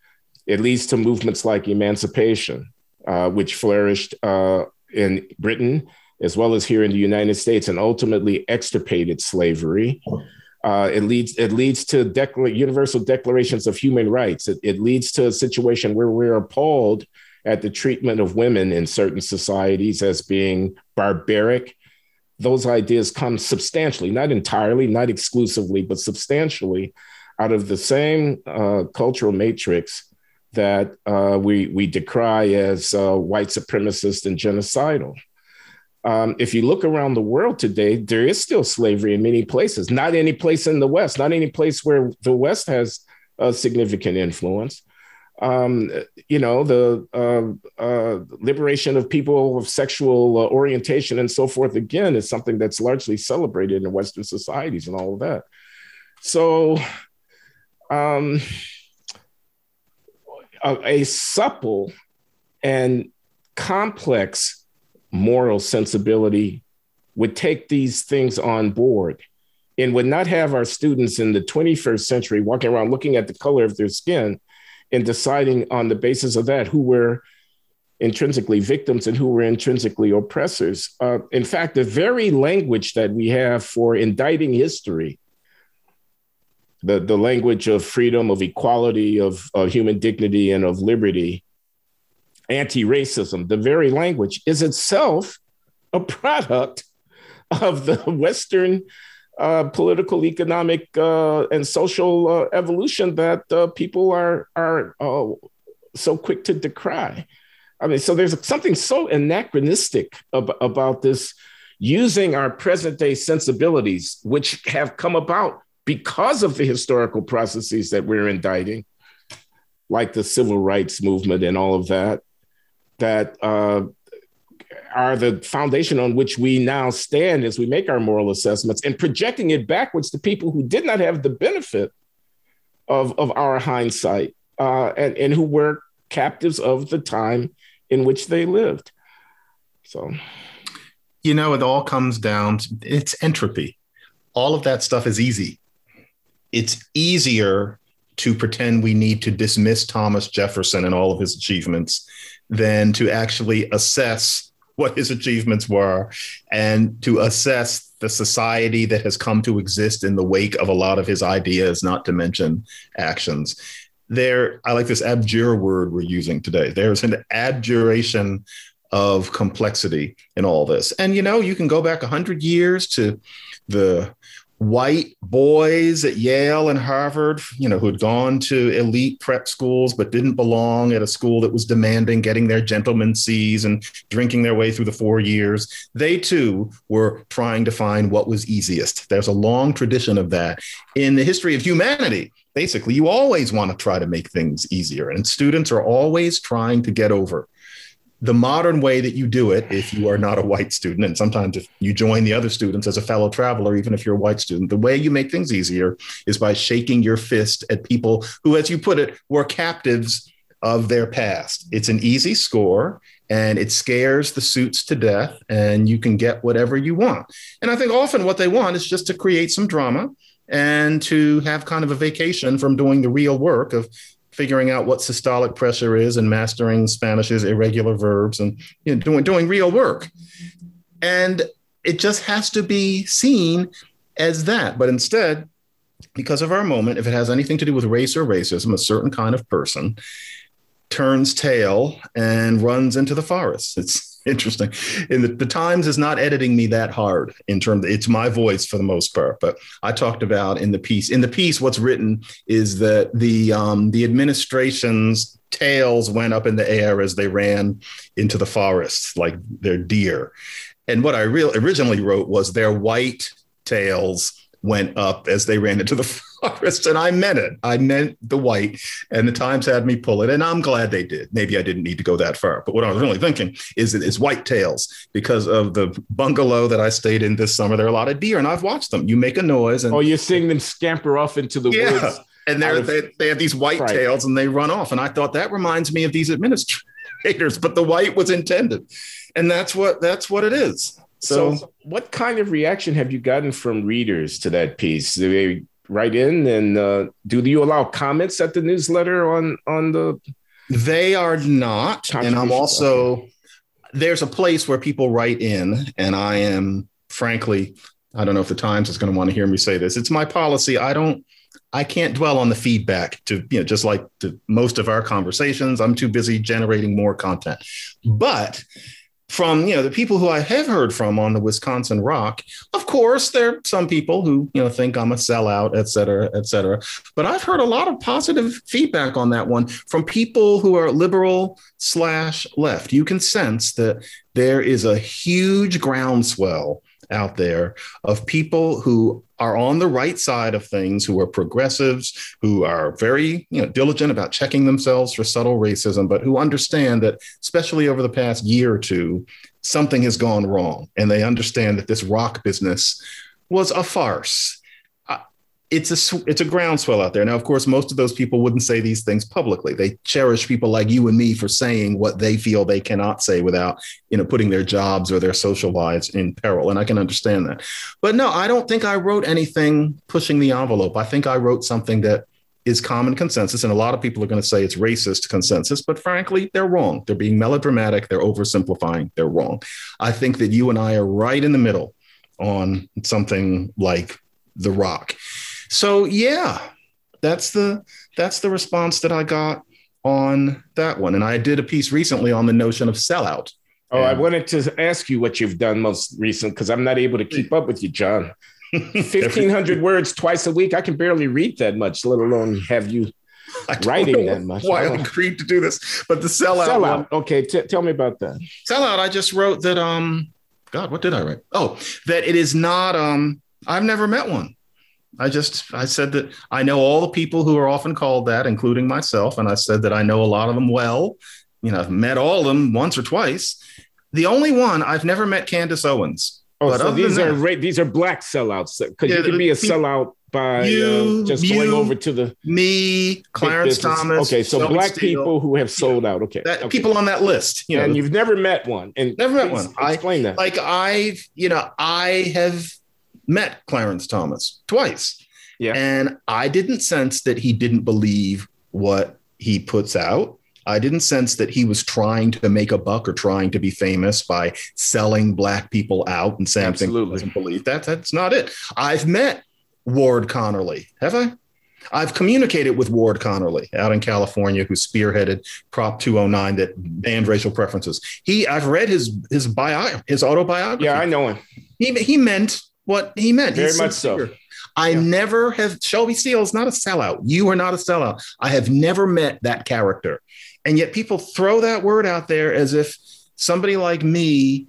It leads to movements like emancipation, uh, which flourished uh, in Britain as well as here in the United States, and ultimately extirpated slavery. Uh, it leads it leads to decla- universal declarations of human rights. It, it leads to a situation where we're appalled at the treatment of women in certain societies as being barbaric those ideas come substantially, not entirely, not exclusively, but substantially out of the same uh, cultural matrix that uh, we, we decry as uh, white supremacist and genocidal. Um, if you look around the world today, there is still slavery in many places, not any place in the West, not any place where the West has a significant influence um, you know, the uh, uh, liberation of people of sexual uh, orientation and so forth, again, is something that's largely celebrated in Western societies and all of that. So, um, a, a supple and complex moral sensibility would take these things on board and would not have our students in the 21st century walking around looking at the color of their skin and deciding on the basis of that who were intrinsically victims and who were intrinsically oppressors. Uh, in fact, the very language that we have for indicting history, the, the language of freedom, of equality, of, of human dignity, and of liberty, anti racism, the very language is itself a product of the Western uh, political, economic, uh, and social uh, evolution that uh, people are are uh, so quick to decry. I mean, so there's something so anachronistic ab- about this using our present day sensibilities, which have come about because of the historical processes that we're indicting, like the civil rights movement and all of that, that uh, are the foundation on which we now stand as we make our moral assessments and projecting it backwards to people who did not have the benefit of, of our hindsight uh, and, and who were captives of the time in which they lived. So, you know, it all comes down to it's entropy. All of that stuff is easy. It's easier to pretend we need to dismiss Thomas Jefferson and all of his achievements than to actually assess what his achievements were and to assess the society that has come to exist in the wake of a lot of his ideas, not to mention actions. There, I like this abjure word we're using today. There's an abjuration of complexity in all this. And you know, you can go back 100 years to the white boys at Yale and Harvard, you know, who had gone to elite prep schools but didn't belong at a school that was demanding getting their gentleman's C's and drinking their way through the four years. They too were trying to find what was easiest. There's a long tradition of that in the history of humanity. Basically, you always want to try to make things easier, and students are always trying to get over the modern way that you do it, if you are not a white student, and sometimes if you join the other students as a fellow traveler, even if you're a white student, the way you make things easier is by shaking your fist at people who, as you put it, were captives of their past. It's an easy score and it scares the suits to death, and you can get whatever you want. And I think often what they want is just to create some drama and to have kind of a vacation from doing the real work of figuring out what systolic pressure is and mastering Spanish's irregular verbs and you know, doing, doing real work. And it just has to be seen as that. But instead, because of our moment, if it has anything to do with race or racism, a certain kind of person turns tail and runs into the forest. It's interesting. And the, the, Times is not editing me that hard in terms of, it's my voice for the most part. But I talked about in the piece. In the piece, what's written is that the um, the administration's tails went up in the air as they ran into the forest, like their deer. And what I real originally wrote was their white tails went up as they ran into the forest. And I meant it. I meant the white. And the Times had me pull it. And I'm glad they did. Maybe I didn't need to go that far. But what I was really thinking is that it's white tails because of the bungalow that I stayed in this summer. There are a lot of deer, and I've watched them. You make a noise. And, oh, you're seeing them scamper off into the yeah. woods. And they're, they, they have these white tails and they run off. And I thought that reminds me of these administrators, but the white was intended. And that's what that's what it is. So, so, what kind of reaction have you gotten from readers to that piece? Do they write in and uh, do you allow comments at the newsletter on on the? They are not, and I'm also there's a place where people write in, and I am frankly, I don't know if the Times is going to want to hear me say this. It's my policy. I don't. I can't dwell on the feedback to, you know, just like most of our conversations. I'm too busy generating more content. But from you know the people who I have heard from on the Wisconsin Rock. Of course, there are some people who you know think I'm a sellout, et cetera, et cetera. But I've heard a lot of positive feedback on that one from people who are liberal slash left. You can sense that there is a huge groundswell out there of people who are on the right side of things, who are progressives, who are very you know, diligent about checking themselves for subtle racism, but who understand that, especially over the past year or two, something has gone wrong. And they understand that this rock business was a farce it's a it's a groundswell out there. Now, of course, most of those people wouldn't say these things publicly. They cherish people like you and me for saying what they feel they cannot say without, you know, putting their jobs or their social lives in peril. And I can understand that. But no, I don't think I wrote anything pushing the envelope. I think I wrote something that is common consensus. And a lot of people are going to say it's racist consensus, but frankly, they're wrong. They're being melodramatic. They're oversimplifying. They're wrong. I think that you and I are right in the middle on something like The Rock. So yeah, that's the that's the response that I got on that one. And I did a piece recently on the notion of sellout. Oh, I wanted to ask you what you've done most recent because I'm not able to keep up with you, John. 1500 words twice a week. I can barely read that much, let alone have you writing that much. Why I agreed to do this, but the sellout. Sellout. One, okay, t- tell me about that. Sellout. I just wrote that. Um, God, what did I write? Oh, that it is not. Um, I've never met one. I just I said that I know all the people who are often called that, including myself, and I said that I know a lot of them well. You know, I've met all of them once or twice. The only one I've never met Candace Owens. Oh, but so these are that, these are black sellouts because yeah, you can be a sellout by you, uh, just you, going over to the me, Clarence Thomas. Okay, so black Steele. people who have sold yeah. out. Okay. That, okay. people on that list. You know, and you've never met one. And never met one. Explain I, that. Like I've, you know, I have met Clarence Thomas twice. Yeah. And I didn't sense that he didn't believe what he puts out. I didn't sense that he was trying to make a buck or trying to be famous by selling black people out and saying he doesn't believe that. That's not it. I've met Ward Connerly. Have I? I've communicated with Ward Connerly out in California, who spearheaded Prop 209 that banned racial preferences. He, I've read his his bio, his autobiography. Yeah, I know him. He he meant what he meant. Very He's much sincere. so. I yeah. never have Shelby Steele is not a sellout. You are not a sellout. I have never met that character. And yet people throw that word out there as if somebody like me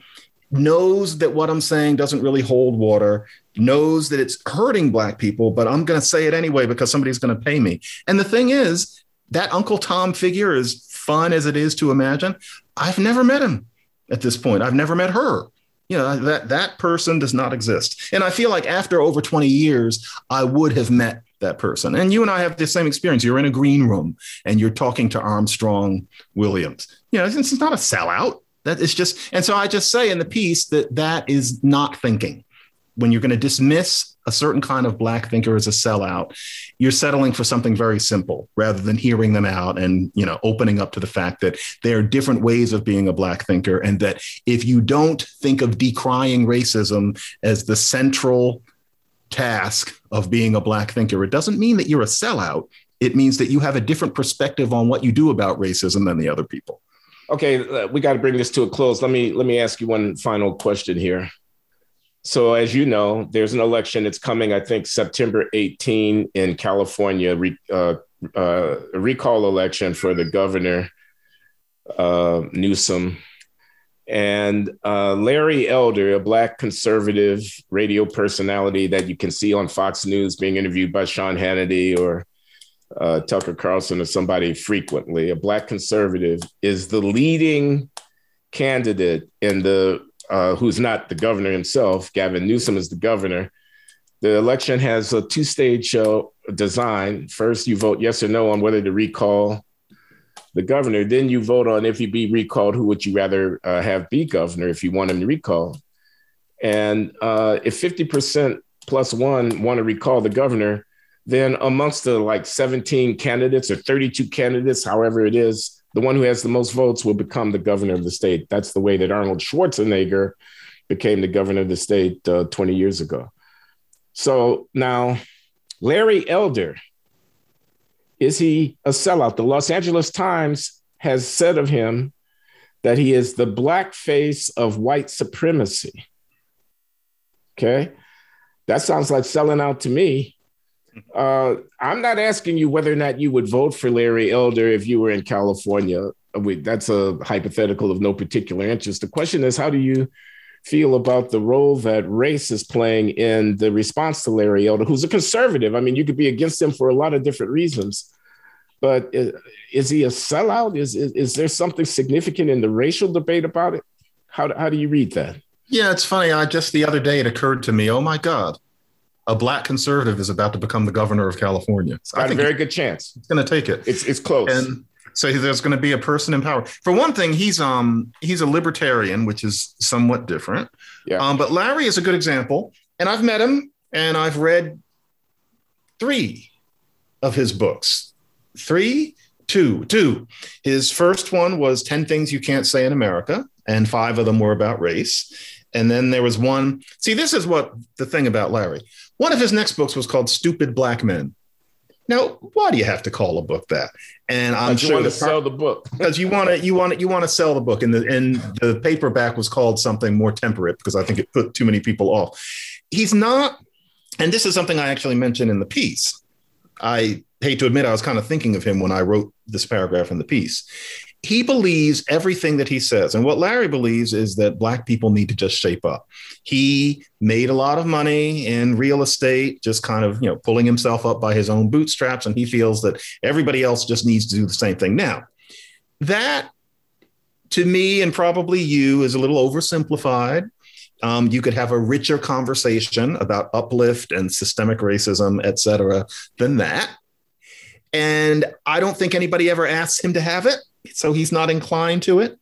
knows that what I'm saying doesn't really hold water, knows that it's hurting black people, but I'm going to say it anyway because somebody's going to pay me. And the thing is, that Uncle Tom figure, as fun as it is to imagine, I've never met him at this point. I've never met her you know that that person does not exist. And i feel like after over 20 years i would have met that person. And you and i have the same experience. You're in a green room and you're talking to armstrong williams. You know it's, not a sellout. That is just and so i just say in the piece that that is not thinking. When you're going to dismiss a certain kind of black thinker is a sellout, you're settling for something very simple rather than hearing them out and you know opening up to the fact that there are different ways of being a black thinker, and that if you don't think of decrying racism as the central task of being a black thinker, it doesn't mean that you're a sellout. It means that you have a different perspective on what you do about racism than the other people. Okay, uh, we got to bring this to a close. Let me let me ask you one final question here. So, as you know, there's an election. It's coming, I think, September 18 in California, re, uh, uh, recall election for the governor, uh, Newsom. And uh, Larry Elder, a Black conservative radio personality that you can see on Fox News being interviewed by Sean Hannity or uh, Tucker Carlson or somebody frequently, a Black conservative, is the leading candidate in the uh, who's not the governor himself. Gavin Newsom is the governor. The election has a two stage uh, design. First, you vote yes or no on whether to recall the governor. Then you vote on if you be recalled, who would you rather uh, have be governor if you want him to recall. And uh, if 50% plus one want to recall the governor, then amongst the like 17 candidates or 32 candidates, however it is, the one who has the most votes will become the governor of the state. That's the way that Arnold Schwarzenegger became the governor of the state uh, 20 years ago. So now, Larry Elder, is he a sellout? The Los Angeles Times has said of him that he is the black face of white supremacy. Okay. That sounds like selling out to me. Uh, I'm not asking you whether or not you would vote for Larry Elder if you were in California. We, that's a hypothetical of no particular interest. The question is, how do you feel about the role that race is playing in the response to Larry Elder, who's a conservative? I mean, you could be against him for a lot of different reasons, but is, is he a sellout? Is, is, is there something significant in the racial debate about it? How, how do you read that? Yeah, it's funny. I just the other day it occurred to me, oh my God, a black conservative is about to become the governor of California. So Got I think a very good chance. It's going to take it. It's it's close. And so there's going to be a person in power. For one thing, he's um he's a libertarian, which is somewhat different. Yeah. Um, but Larry is a good example, and I've met him, and I've read three of his books. Three, two, two. His first one was 10 Things You Can't Say in America, and five of them were about race. And then there was one. See, this is what the thing about Larry. One of his next books was called Stupid Black Men. Now, why do you have to call a book that? And I'm sure you want to sell the book because you want to you want to you want to sell the book, and the and the paperback was called something more temperate because I think it put too many people off. He's not, and this is something I actually mentioned in the piece. I hate to admit I was kind of thinking of him when I wrote this paragraph in the piece he believes everything that he says. And what Larry believes is that Black people need to just shape up. He made a lot of money in real estate, just kind of, you know, pulling himself up by his own bootstraps. And he feels that everybody else just needs to do the same thing. Now, that to me and probably you is a little oversimplified. Um, you could have a richer conversation about uplift and systemic racism, et cetera, than that. And I don't think anybody ever asks him to have it so he's not inclined to it.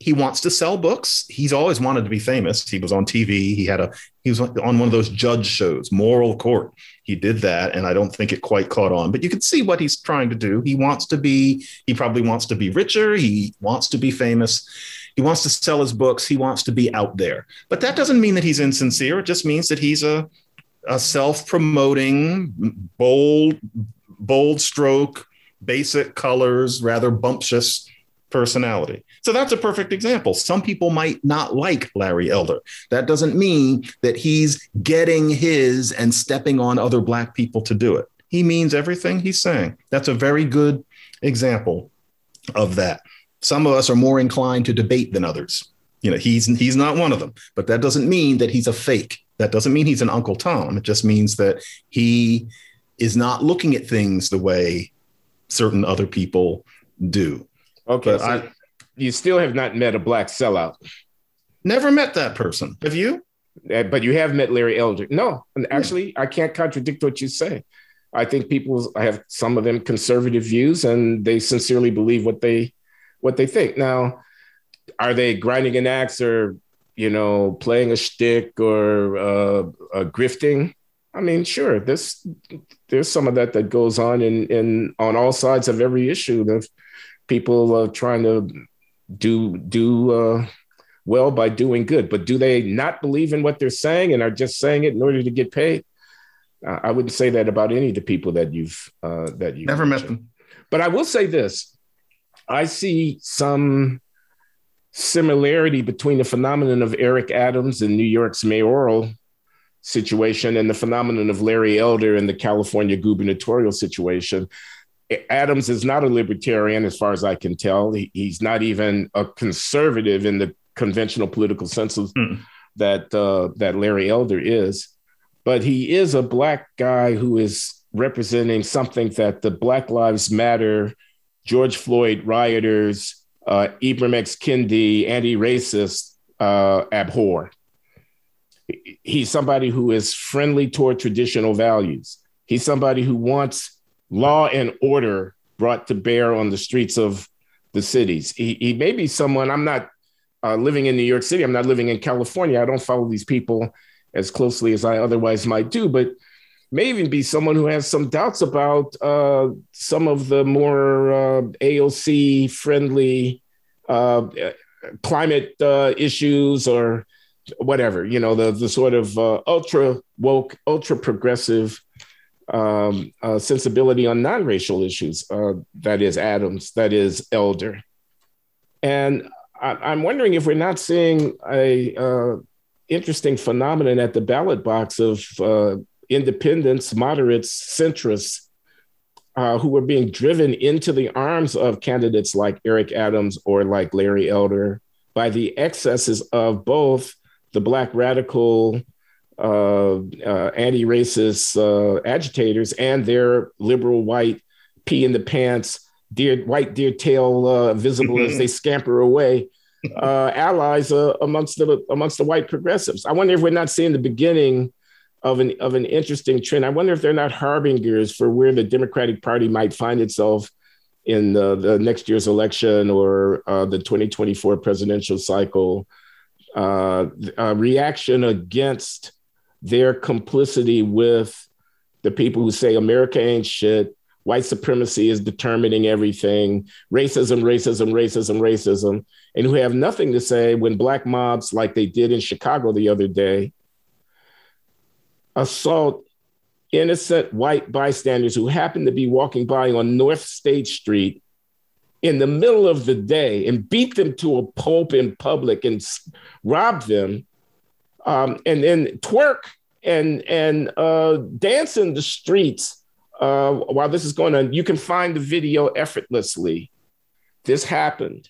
He wants to sell books. He's always wanted to be famous. He was on TV. He had a he was on one of those judge shows, Moral Court. He did that, and I don't think it quite caught on. But you can see what he's trying to do. He wants to be. He probably wants to be richer. He wants to be famous. He wants to sell his books. He wants to be out there. But that doesn't mean that he's insincere. It just means that he's a a self-promoting, bold, bold stroke, basic colors, rather bumptious personality. So that's a perfect example. Some people might not like Larry Elder. That doesn't mean that he's getting his and stepping on other Black people to do it. He means everything he's saying. That's a very good example of that. Some of us are more inclined to debate than others. You know, he's he's not one of them, but that doesn't mean that he's a fake. That doesn't mean he's an Uncle Tom. It just means that he is not looking at things the way certain other people do. Okay, so I, you still have not met a black sellout. Never met that person. Have you? Uh, but you have met Larry Elder. No, and actually, I can't contradict what you say. I think people have some of them conservative views, and they sincerely believe what they what they think. Now, are they grinding an axe or you know, playing a shtick or uh, uh, grifting. I mean, sure, this there's some of that that goes on in in on all sides of every issue. of people uh, trying to do do uh, well by doing good, but do they not believe in what they're saying and are just saying it in order to get paid? Uh, I wouldn't say that about any of the people that you've uh, that you never mentioned. met them. But I will say this: I see some similarity between the phenomenon of Eric Adams in New York's mayoral situation and the phenomenon of Larry Elder in the California gubernatorial situation. Adams is not a libertarian, as far as I can tell. He, he's not even a conservative in the conventional political sense mm. that uh, that Larry Elder is, but he is a black guy who is representing something that the Black Lives Matter, George Floyd rioters, uh, Ibram X. Kendi, anti-racist, uh, abhor. He's somebody who is friendly toward traditional values. He's somebody who wants law and order brought to bear on the streets of the cities. He, he may be someone, I'm not uh, living in New York City, I'm not living in California. I don't follow these people as closely as I otherwise might do, but may even be someone who has some doubts about uh, some of the more uh, AOC friendly uh, climate uh, issues or whatever, you know, the, the sort of uh, ultra woke, ultra progressive um, uh, sensibility on non racial issues. that is Adams, that is Elder. And I, am wondering if we're not seeing a interesting phenomenon at the ballot box of independents, moderates, centrists uh, who were being driven into the arms of candidates like Eric Adams or like Larry Elder by the excesses of both the Black radical, uh, uh, anti racist uh, agitators and their liberal white pee in the pants, deer, white deer tail uh, visible as they scamper away. Uh, allies amongst the amongst the white progressives. I wonder if we're not seeing the beginning of an of an interesting trend. I wonder if they're not harbingers for where the Democratic Party might find itself in the, the next year's election or uh, the 2024 presidential cycle. Uh, reaction against their complicity with the people who say America ain't shit, white supremacy is determining everything, racism, racism, racism, racism, and who have nothing to say when black mobs, like they did in Chicago the other day, assault innocent white bystanders who happen to be walking by on North State Street in the middle of the day and beat them to a pulp in public and rob them, um, and then twerk and and uh, dance in the streets uh, while this is going on. You can find the video effortlessly. This happened.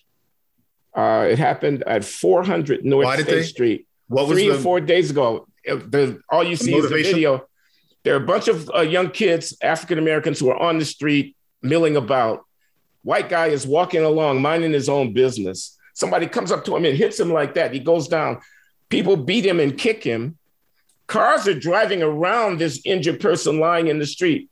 Uh, it happened at 400 North State they, Street. What three the, or four days ago the, all you see is the video. There are a bunch of uh, young kids, African Americans, who are on the street milling about. White guy is walking along, minding his own business. Somebody comes up to him and hits him like that. He goes down. People beat him and kick him. Cars are driving around this injured person lying in the street.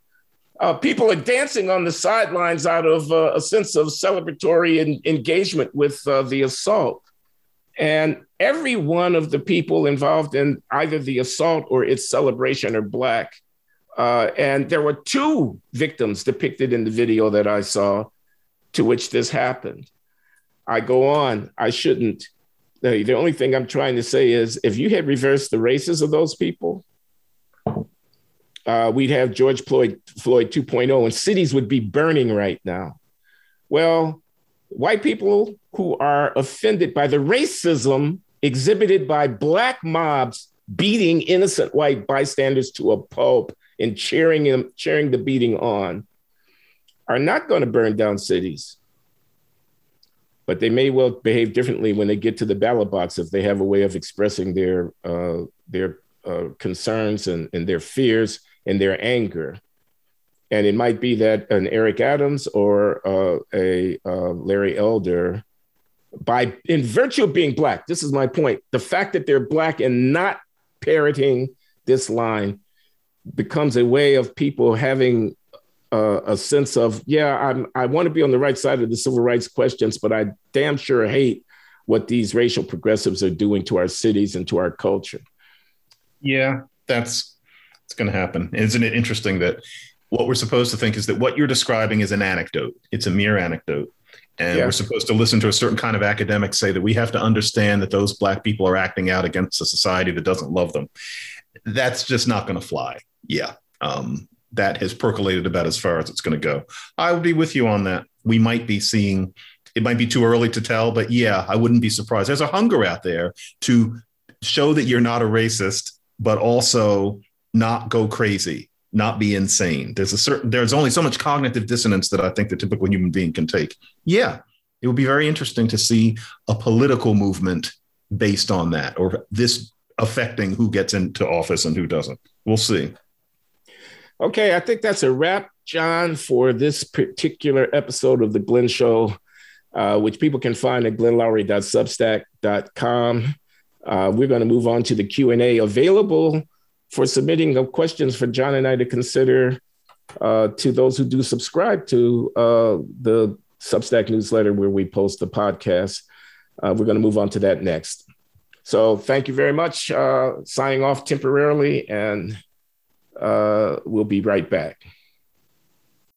Uh, people are dancing on the sidelines out of uh, a sense of celebratory en- engagement with uh, the assault. And every one of the people involved in either the assault or its celebration are Black. Uh, and there were two victims depicted in the video that I saw to which this happened. I go on, I shouldn't. The, only thing I'm trying to say is if you had reversed the races of those people, uh, we'd have George Floyd, Floyd 2.0 and cities would be burning right now. Well, white people who are offended by the racism exhibited by black mobs beating innocent white bystanders to a pulp and cheering them, cheering the beating on, are not going to burn down cities. But they may well behave differently when they get to the ballot box if they have a way of expressing their uh, their uh, concerns and, and their fears and their anger. And it might be that an Eric Adams or uh, a uh, Larry Elder, by in virtue of being black, this is my point. The fact that they're black and not parroting this line becomes a way of people having uh, a sense of, yeah, I'm, I want to be on the right side of the civil rights questions, but I damn sure hate what these racial progressives are doing to our cities and to our culture. Yeah, that's it's going to happen. Isn't it interesting that what we're supposed to think is that what you're describing is an anecdote? It's a mere anecdote. And yeah. we're supposed to listen to a certain kind of academic say that we have to understand that those black people are acting out against a society that doesn't love them. That's just not going to fly. Yeah. Um, that has percolated about as far as it's going to go. I would be with you on that. We might be seeing, it might be too early to tell, but yeah, I wouldn't be surprised. There's a hunger out there to show that you're not a racist, but also not go crazy, not be insane. There's a certain, there's only so much cognitive dissonance that I think the typical human being can take. Yeah, it would be very interesting to see a political movement based on that or this affecting who gets into office and who doesn't. We'll see. Okay, I think that's a wrap, John, for this particular episode of The Glenn Show, uh, which people can find at glennloury.substack.com. Uh, we're going to move on to the Q&A available for submitting of questions for John and I to consider uh, to those who do subscribe to uh, the Substack newsletter where we post the podcast. Uh, we're going to move on to that next. So thank you very much. Uh, signing off temporarily, and uh, we'll be right back.